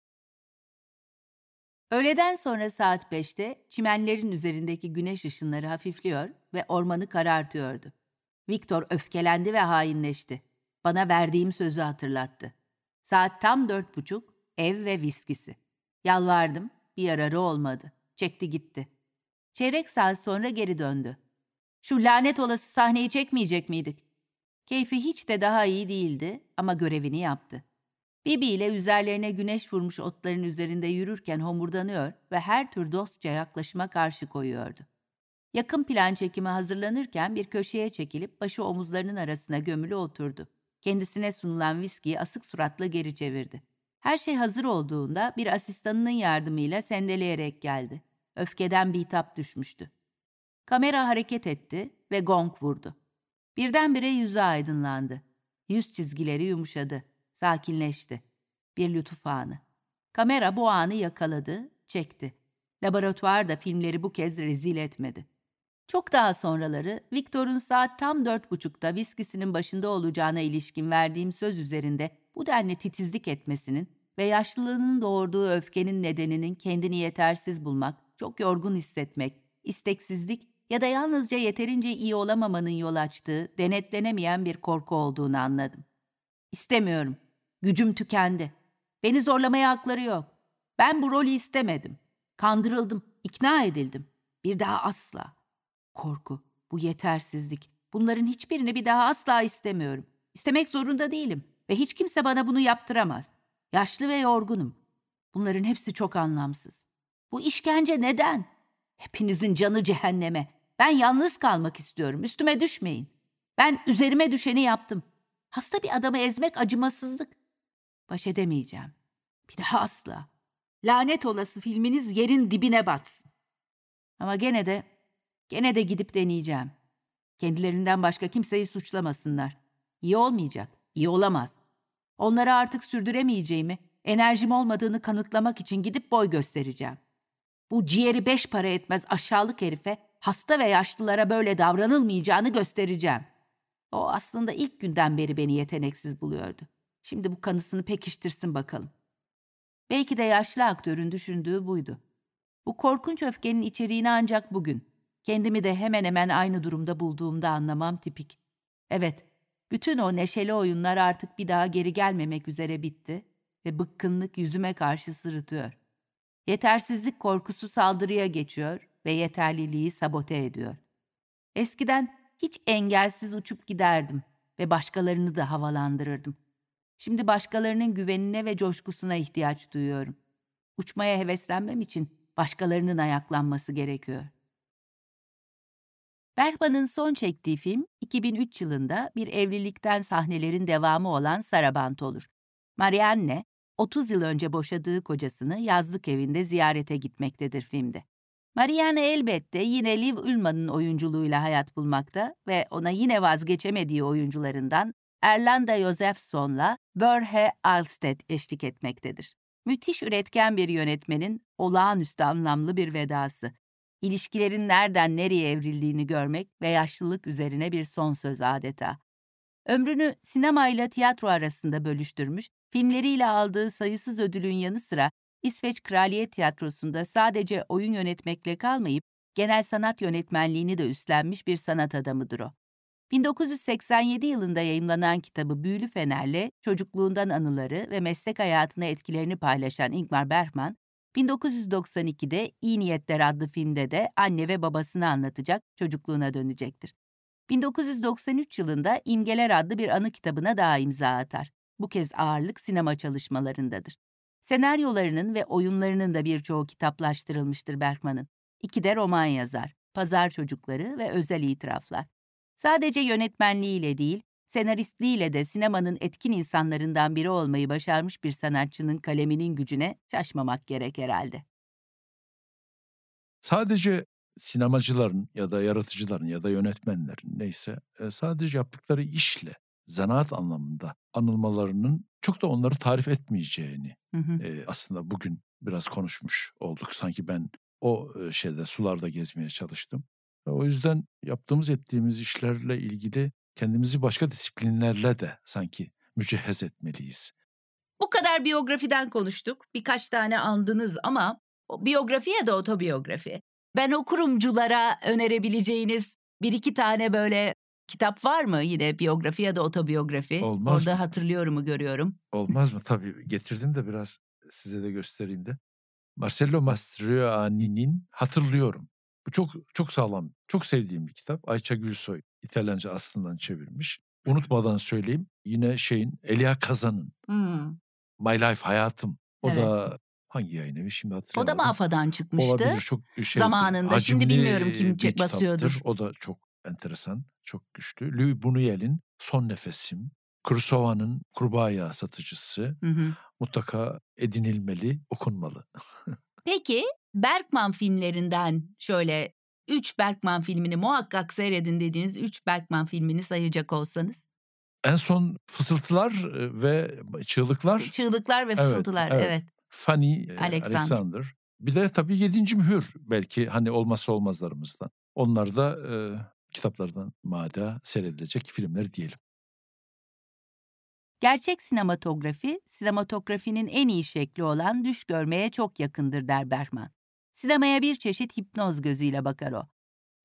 Öğleden sonra saat 5'te çimenlerin üzerindeki güneş ışınları hafifliyor ve ormanı karartıyordu. Viktor öfkelendi ve hainleşti. Bana verdiğim sözü hatırlattı. Saat tam dört buçuk, ev ve viskisi. Yalvardım, bir yararı olmadı. Çekti gitti. Çeyrek saat sonra geri döndü. Şu lanet olası sahneyi çekmeyecek miydik? Keyfi hiç de daha iyi değildi ama görevini yaptı. Bibi ile üzerlerine güneş vurmuş otların üzerinde yürürken homurdanıyor ve her tür dostça yaklaşıma karşı koyuyordu. Yakın plan çekimi hazırlanırken bir köşeye çekilip başı omuzlarının arasına gömülü oturdu. Kendisine sunulan viskiyi asık suratla geri çevirdi. Her şey hazır olduğunda bir asistanının yardımıyla sendeleyerek geldi. Öfkeden bitap düşmüştü. Kamera hareket etti ve gong vurdu. Birdenbire yüzü aydınlandı. Yüz çizgileri yumuşadı, sakinleşti. Bir lütuf anı. Kamera bu anı yakaladı, çekti. Laboratuvar da filmleri bu kez rezil etmedi. Çok daha sonraları Victor'un saat tam dört buçukta viskisinin başında olacağına ilişkin verdiğim söz üzerinde bu denli titizlik etmesinin ve yaşlılığının doğurduğu öfkenin nedeninin kendini yetersiz bulmak, çok yorgun hissetmek, isteksizlik ya da yalnızca yeterince iyi olamamanın yol açtığı denetlenemeyen bir korku olduğunu anladım. İstemiyorum. Gücüm tükendi. Beni zorlamaya hakları yok. Ben bu rolü istemedim. Kandırıldım, ikna edildim. Bir daha asla. Korku, bu yetersizlik. Bunların hiçbirini bir daha asla istemiyorum. İstemek zorunda değilim ve hiç kimse bana bunu yaptıramaz. Yaşlı ve yorgunum. Bunların hepsi çok anlamsız. Bu işkence neden? Hepinizin canı cehenneme. Ben yalnız kalmak istiyorum. Üstüme düşmeyin. Ben üzerime düşeni yaptım. Hasta bir adamı ezmek acımasızlık. Baş edemeyeceğim. Bir daha asla. Lanet olası filminiz yerin dibine batsın. Ama gene de, gene de gidip deneyeceğim. Kendilerinden başka kimseyi suçlamasınlar. İyi olmayacak, iyi olamaz. Onlara artık sürdüremeyeceğimi, enerjim olmadığını kanıtlamak için gidip boy göstereceğim. Bu ciğeri beş para etmez aşağılık herife hasta ve yaşlılara böyle davranılmayacağını göstereceğim. O aslında ilk günden beri beni yeteneksiz buluyordu. Şimdi bu kanısını pekiştirsin bakalım. Belki de yaşlı aktörün düşündüğü buydu. Bu korkunç öfkenin içeriğini ancak bugün, kendimi de hemen hemen aynı durumda bulduğumda anlamam tipik. Evet, bütün o neşeli oyunlar artık bir daha geri gelmemek üzere bitti ve bıkkınlık yüzüme karşı sırıtıyor. Yetersizlik korkusu saldırıya geçiyor ve yeterliliği sabote ediyor. Eskiden hiç engelsiz uçup giderdim ve başkalarını da havalandırırdım. Şimdi başkalarının güvenine ve coşkusuna ihtiyaç duyuyorum. Uçmaya heveslenmem için başkalarının ayaklanması gerekiyor. Bergman'ın son çektiği film 2003 yılında bir evlilikten sahnelerin devamı olan Sarabant olur. Marianne, 30 yıl önce boşadığı kocasını yazlık evinde ziyarete gitmektedir filmde. Marianne elbette yine Liv Ullmann'ın oyunculuğuyla hayat bulmakta ve ona yine vazgeçemediği oyuncularından Erlanda Josephson'la Börhe Alstedt eşlik etmektedir. Müthiş üretken bir yönetmenin olağanüstü anlamlı bir vedası. İlişkilerin nereden nereye evrildiğini görmek ve yaşlılık üzerine bir son söz adeta. Ömrünü sinema ile tiyatro arasında bölüştürmüş, filmleriyle aldığı sayısız ödülün yanı sıra İsveç Kraliyet Tiyatrosu'nda sadece oyun yönetmekle kalmayıp genel sanat yönetmenliğini de üstlenmiş bir sanat adamıdır o. 1987 yılında yayımlanan kitabı Büyülü Fener'le çocukluğundan anıları ve meslek hayatına etkilerini paylaşan Ingmar Bergman, 1992'de İyi Niyetler adlı filmde de anne ve babasını anlatacak, çocukluğuna dönecektir. 1993 yılında İmgeler adlı bir anı kitabına daha imza atar. Bu kez ağırlık sinema çalışmalarındadır. Senaryolarının ve oyunlarının da birçoğu kitaplaştırılmıştır Bergman'ın. İki de roman yazar, Pazar Çocukları ve Özel İtiraflar. Sadece yönetmenliğiyle değil, senaristliğiyle de sinemanın etkin insanlarından biri olmayı başarmış bir sanatçının kaleminin gücüne şaşmamak gerek herhalde. Sadece sinemacıların ya da yaratıcıların ya da yönetmenlerin neyse e, sadece yaptıkları işle zanaat anlamında anılmalarının çok da onları tarif etmeyeceğini hı hı. E, aslında bugün biraz konuşmuş olduk. Sanki ben o e, şeyde sularda gezmeye çalıştım. O yüzden yaptığımız ettiğimiz işlerle ilgili kendimizi başka disiplinlerle de sanki mücehhez etmeliyiz. Bu kadar biyografiden konuştuk. Birkaç tane andınız ama Biyografi ya da otobiyografi. Ben okurumculara önerebileceğiniz bir iki tane böyle kitap var mı yine biyografi ya da otobiyografi? Olmaz Orada mı? hatırlıyorum görüyorum. Olmaz mı? Tabii getirdim de biraz size de göstereyim de. Marcello Mastroianni'nin Hatırlıyorum. Bu çok çok sağlam, çok sevdiğim bir kitap. Ayça Gülsoy İtalyanca aslından çevirmiş. Unutmadan söyleyeyim. Yine şeyin Elia Kazan'ın Hmm. My Life Hayatım. O Evet. da hangi yayın evi şimdi O hatırlayamadım. da mı AFA'dan çıkmıştı? Olabilir çok şey Zamanında. Şimdi bilmiyorum kim bir kitaptır. basıyordur. O da çok enteresan, çok güçlü. Louis Buñuel'in Son Nefesim, Kurosawa'nın Kurbağa Yağı Satıcısı Hı hı. mutlaka edinilmeli, okunmalı. Peki Bergman filmlerinden şöyle 3 Bergman filmini muhakkak seyredin dediğiniz 3 Bergman filmini sayacak olsanız. En son Fısıltılar e, ve Çığlıklar Çığlıklar ve Evet, fısıltılar. evet. evet. Fanny e, Alexander. Alexander. Bir de tabii Yedinci Mühür belki hani olmazsa olmazlarımızdan. Onlar da e, kitaplardan mada seyredilecek filmler diyelim. Gerçek sinematografi, sinematografinin en iyi şekli olan düş görmeye çok yakındır der Bergman. Sinemaya bir çeşit hipnoz gözüyle bakar o.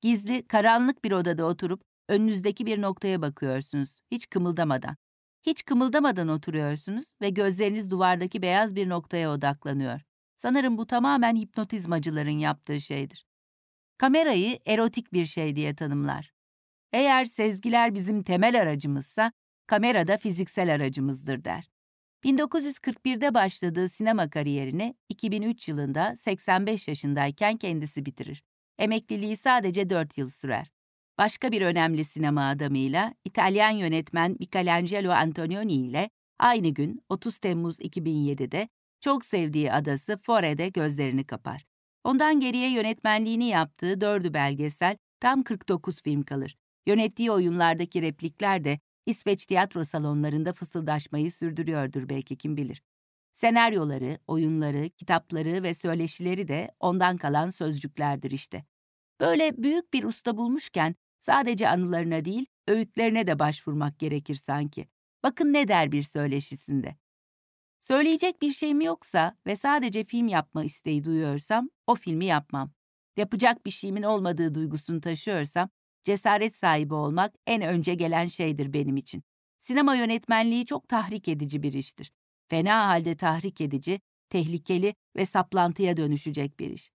Gizli, karanlık bir odada oturup önünüzdeki bir noktaya bakıyorsunuz, hiç kımıldamadan. Hiç kımıldamadan oturuyorsunuz ve gözleriniz duvardaki beyaz bir noktaya odaklanıyor. Sanırım bu tamamen hipnotizmacıların yaptığı şeydir. Kamerayı erotik bir şey diye tanımlar. Eğer sezgiler bizim temel aracımızsa, kamera da fiziksel aracımızdır der. 1941'de başladığı sinema kariyerini 2003 yılında 85 yaşındayken kendisi bitirir. Emekliliği sadece 4 yıl sürer. Başka bir önemli sinema adamıyla İtalyan yönetmen Michelangelo Antonioni ile aynı gün 30 Temmuz 2007'de çok sevdiği adası Fore'de gözlerini kapar. Ondan geriye yönetmenliğini yaptığı dördü belgesel tam 49 film kalır. Yönettiği oyunlardaki replikler de İsveç tiyatro salonlarında fısıldaşmayı sürdürüyordur belki kim bilir. Senaryoları, oyunları, kitapları ve söyleşileri de ondan kalan sözcüklerdir işte. Böyle büyük bir usta bulmuşken sadece anılarına değil, öğütlerine de başvurmak gerekir sanki. Bakın ne der bir söyleşisinde. Söyleyecek bir şeyim yoksa ve sadece film yapma isteği duyuyorsam o filmi yapmam. Yapacak bir şeyimin olmadığı duygusunu taşıyorsam cesaret sahibi olmak en önce gelen şeydir benim için. Sinema yönetmenliği çok tahrik edici bir iştir. Fena halde tahrik edici, tehlikeli ve saplantıya dönüşecek bir iş.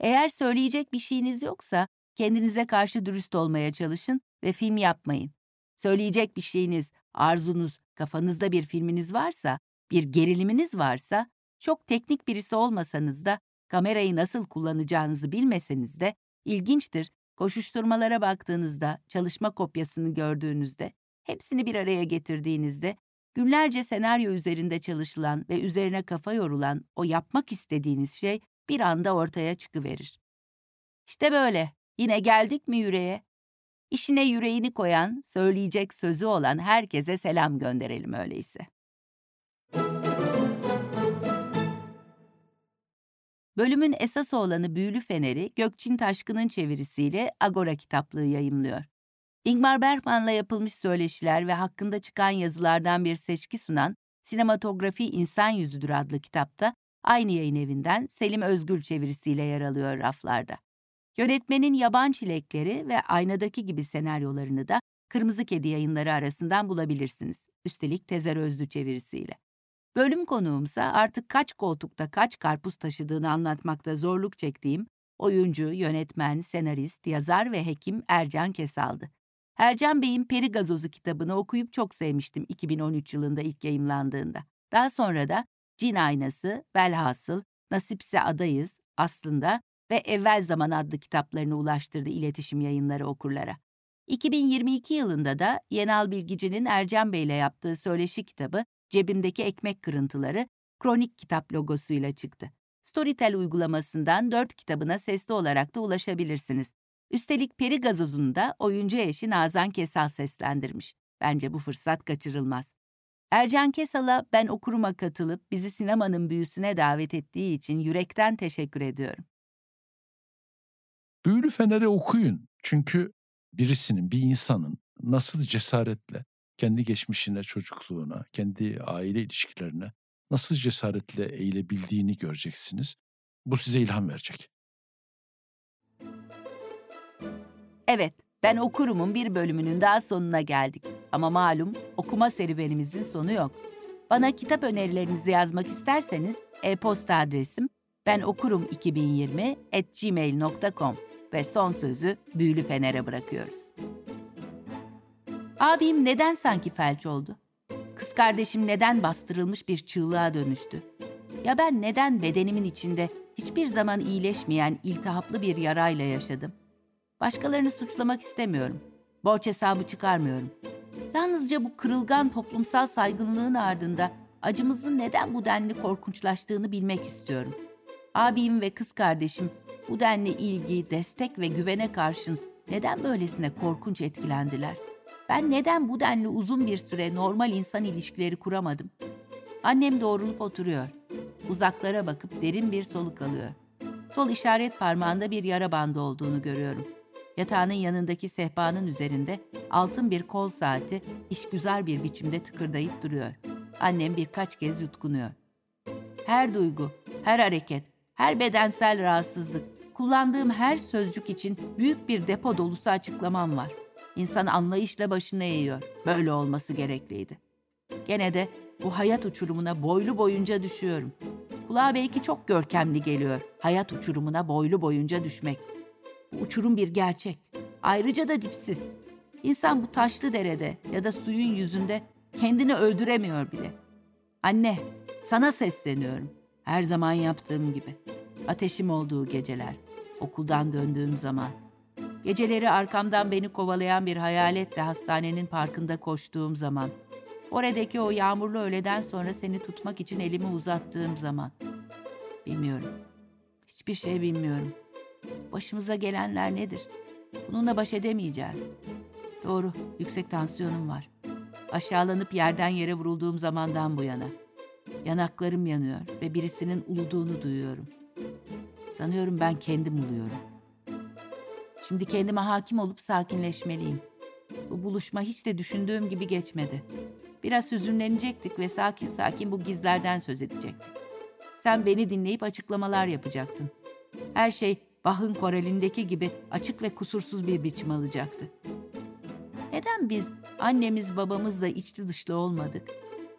Eğer söyleyecek bir şeyiniz yoksa kendinize karşı dürüst olmaya çalışın ve film yapmayın. Söyleyecek bir şeyiniz, arzunuz, kafanızda bir filminiz varsa, bir geriliminiz varsa, çok teknik birisi olmasanız da, kamerayı nasıl kullanacağınızı bilmeseniz de, ilginçtir, koşuşturmalara baktığınızda, çalışma kopyasını gördüğünüzde, hepsini bir araya getirdiğinizde, günlerce senaryo üzerinde çalışılan ve üzerine kafa yorulan o yapmak istediğiniz şey bir anda ortaya çıkıverir. İşte böyle, yine geldik mi yüreğe? İşine yüreğini koyan, söyleyecek sözü olan herkese selam gönderelim öyleyse. Bölümün esas olanı Büyülü Feneri, Gökçin Taşkın'ın çevirisiyle Agora kitaplığı yayımlıyor. Ingmar Bergman'la yapılmış söyleşiler ve hakkında çıkan yazılardan bir seçki sunan Sinematografi İnsan Yüzüdür adlı kitapta aynı yayın evinden Selim Özgül çevirisiyle yer alıyor raflarda. Yönetmenin Yaban Çilekleri ve Aynadaki gibi senaryolarını da Kırmızı Kedi yayınları arasından bulabilirsiniz. Üstelik Tezer Özlü çevirisiyle. Bölüm konuğumsa artık kaç koltukta kaç karpuz taşıdığını anlatmakta zorluk çektiğim oyuncu, yönetmen, senarist, yazar ve hekim Ercan Kesal'dı. Ercan Bey'in Peri Gazozu kitabını okuyup çok sevmiştim 2013 yılında ilk yayımlandığında. Daha sonra da Cin Aynası, Velhasıl, Nasipse Adayız, Aslında ve Evvel Zaman adlı kitaplarını ulaştırdı iletişim yayınları okurlara. 2022 yılında da Yenal Bilgici'nin Ercan Bey'le yaptığı söyleşi kitabı Cebimdeki Ekmek Kırıntıları kronik kitap logosuyla çıktı. Storytel uygulamasından dört kitabına sesli olarak da ulaşabilirsiniz. Üstelik Peri Gazozu'nu da oyuncu eşi Nazan Kesal seslendirmiş. Bence bu fırsat kaçırılmaz. Ercan Kesal'a ben okuruma katılıp bizi sinemanın büyüsüne davet ettiği için yürekten teşekkür ediyorum. Büyülü Fener'i okuyun. Çünkü birisinin, bir insanın nasıl cesaretle kendi geçmişine, çocukluğuna, kendi aile ilişkilerine nasıl cesaretle eğilebildiğini göreceksiniz. Bu size ilham verecek. Evet, ben okurumun bir bölümünün daha sonuna geldik. Ama malum okuma serüvenimizin sonu yok. Bana kitap önerilerinizi yazmak isterseniz e-posta adresim ben okurum 2020 at gmail.com ve son sözü Büyülü Fener'e bırakıyoruz. Abim neden sanki felç oldu? Kız kardeşim neden bastırılmış bir çığlığa dönüştü? Ya ben neden bedenimin içinde hiçbir zaman iyileşmeyen iltihaplı bir yarayla yaşadım? Başkalarını suçlamak istemiyorum. Borç hesabı çıkarmıyorum. Yalnızca bu kırılgan toplumsal saygınlığın ardında acımızın neden bu denli korkunçlaştığını bilmek istiyorum. Abim ve kız kardeşim bu denli ilgi, destek ve güvene karşın neden böylesine korkunç etkilendiler? Ben neden bu denli uzun bir süre normal insan ilişkileri kuramadım? Annem doğrulup oturuyor. Uzaklara bakıp derin bir soluk alıyor. Sol işaret parmağında bir yara bandı olduğunu görüyorum. Yatağının yanındaki sehpanın üzerinde altın bir kol saati işgüzar bir biçimde tıkırdayıp duruyor. Annem birkaç kez yutkunuyor. Her duygu, her hareket, her bedensel rahatsızlık, kullandığım her sözcük için büyük bir depo dolusu açıklamam var. İnsan anlayışla başını eğiyor. Böyle olması gerekliydi. Gene de bu hayat uçurumuna boylu boyunca düşüyorum. Kulağa belki çok görkemli geliyor. Hayat uçurumuna boylu boyunca düşmek. Bu uçurum bir gerçek. Ayrıca da dipsiz. İnsan bu taşlı derede ya da suyun yüzünde kendini öldüremiyor bile. Anne, sana sesleniyorum. Her zaman yaptığım gibi. Ateşim olduğu geceler, okuldan döndüğüm zaman. Geceleri arkamdan beni kovalayan bir hayaletle hastanenin parkında koştuğum zaman. Fore'deki o yağmurlu öğleden sonra seni tutmak için elimi uzattığım zaman. Bilmiyorum. Hiçbir şey bilmiyorum. Başımıza gelenler nedir? Bununla baş edemeyeceğiz. Doğru, yüksek tansiyonum var. Aşağılanıp yerden yere vurulduğum zamandan bu yana. Yanaklarım yanıyor ve birisinin uluduğunu duyuyorum. Sanıyorum ben kendim uluyorum. Şimdi kendime hakim olup sakinleşmeliyim. Bu buluşma hiç de düşündüğüm gibi geçmedi. Biraz hüzünlenecektik ve sakin sakin bu gizlerden söz edecektik. Sen beni dinleyip açıklamalar yapacaktın. Her şey Bach'ın koralindeki gibi açık ve kusursuz bir biçim alacaktı. Neden biz annemiz babamızla içli dışlı olmadık?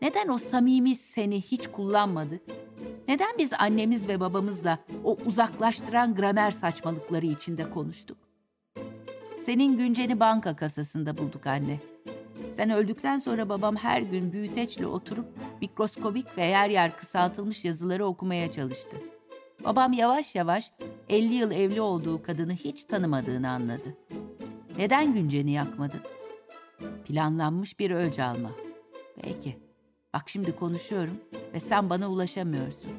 Neden o samimi seni hiç kullanmadık? Neden biz annemiz ve babamızla o uzaklaştıran gramer saçmalıkları içinde konuştuk? Senin günceni banka kasasında bulduk anne. Sen öldükten sonra babam her gün büyüteçle oturup mikroskobik ve yer yer kısaltılmış yazıları okumaya çalıştı. Babam yavaş yavaş 50 yıl evli olduğu kadını hiç tanımadığını anladı. Neden günceni yakmadın? Planlanmış bir ölçü alma. Peki. Bak şimdi konuşuyorum ve sen bana ulaşamıyorsun.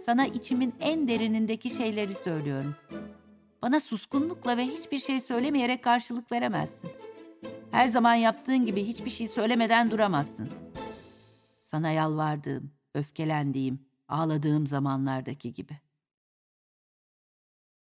Sana içimin en derinindeki şeyleri söylüyorum. Bana suskunlukla ve hiçbir şey söylemeyerek karşılık veremezsin. Her zaman yaptığın gibi hiçbir şey söylemeden duramazsın. Sana yalvardığım, öfkelendiğim, ağladığım zamanlardaki gibi.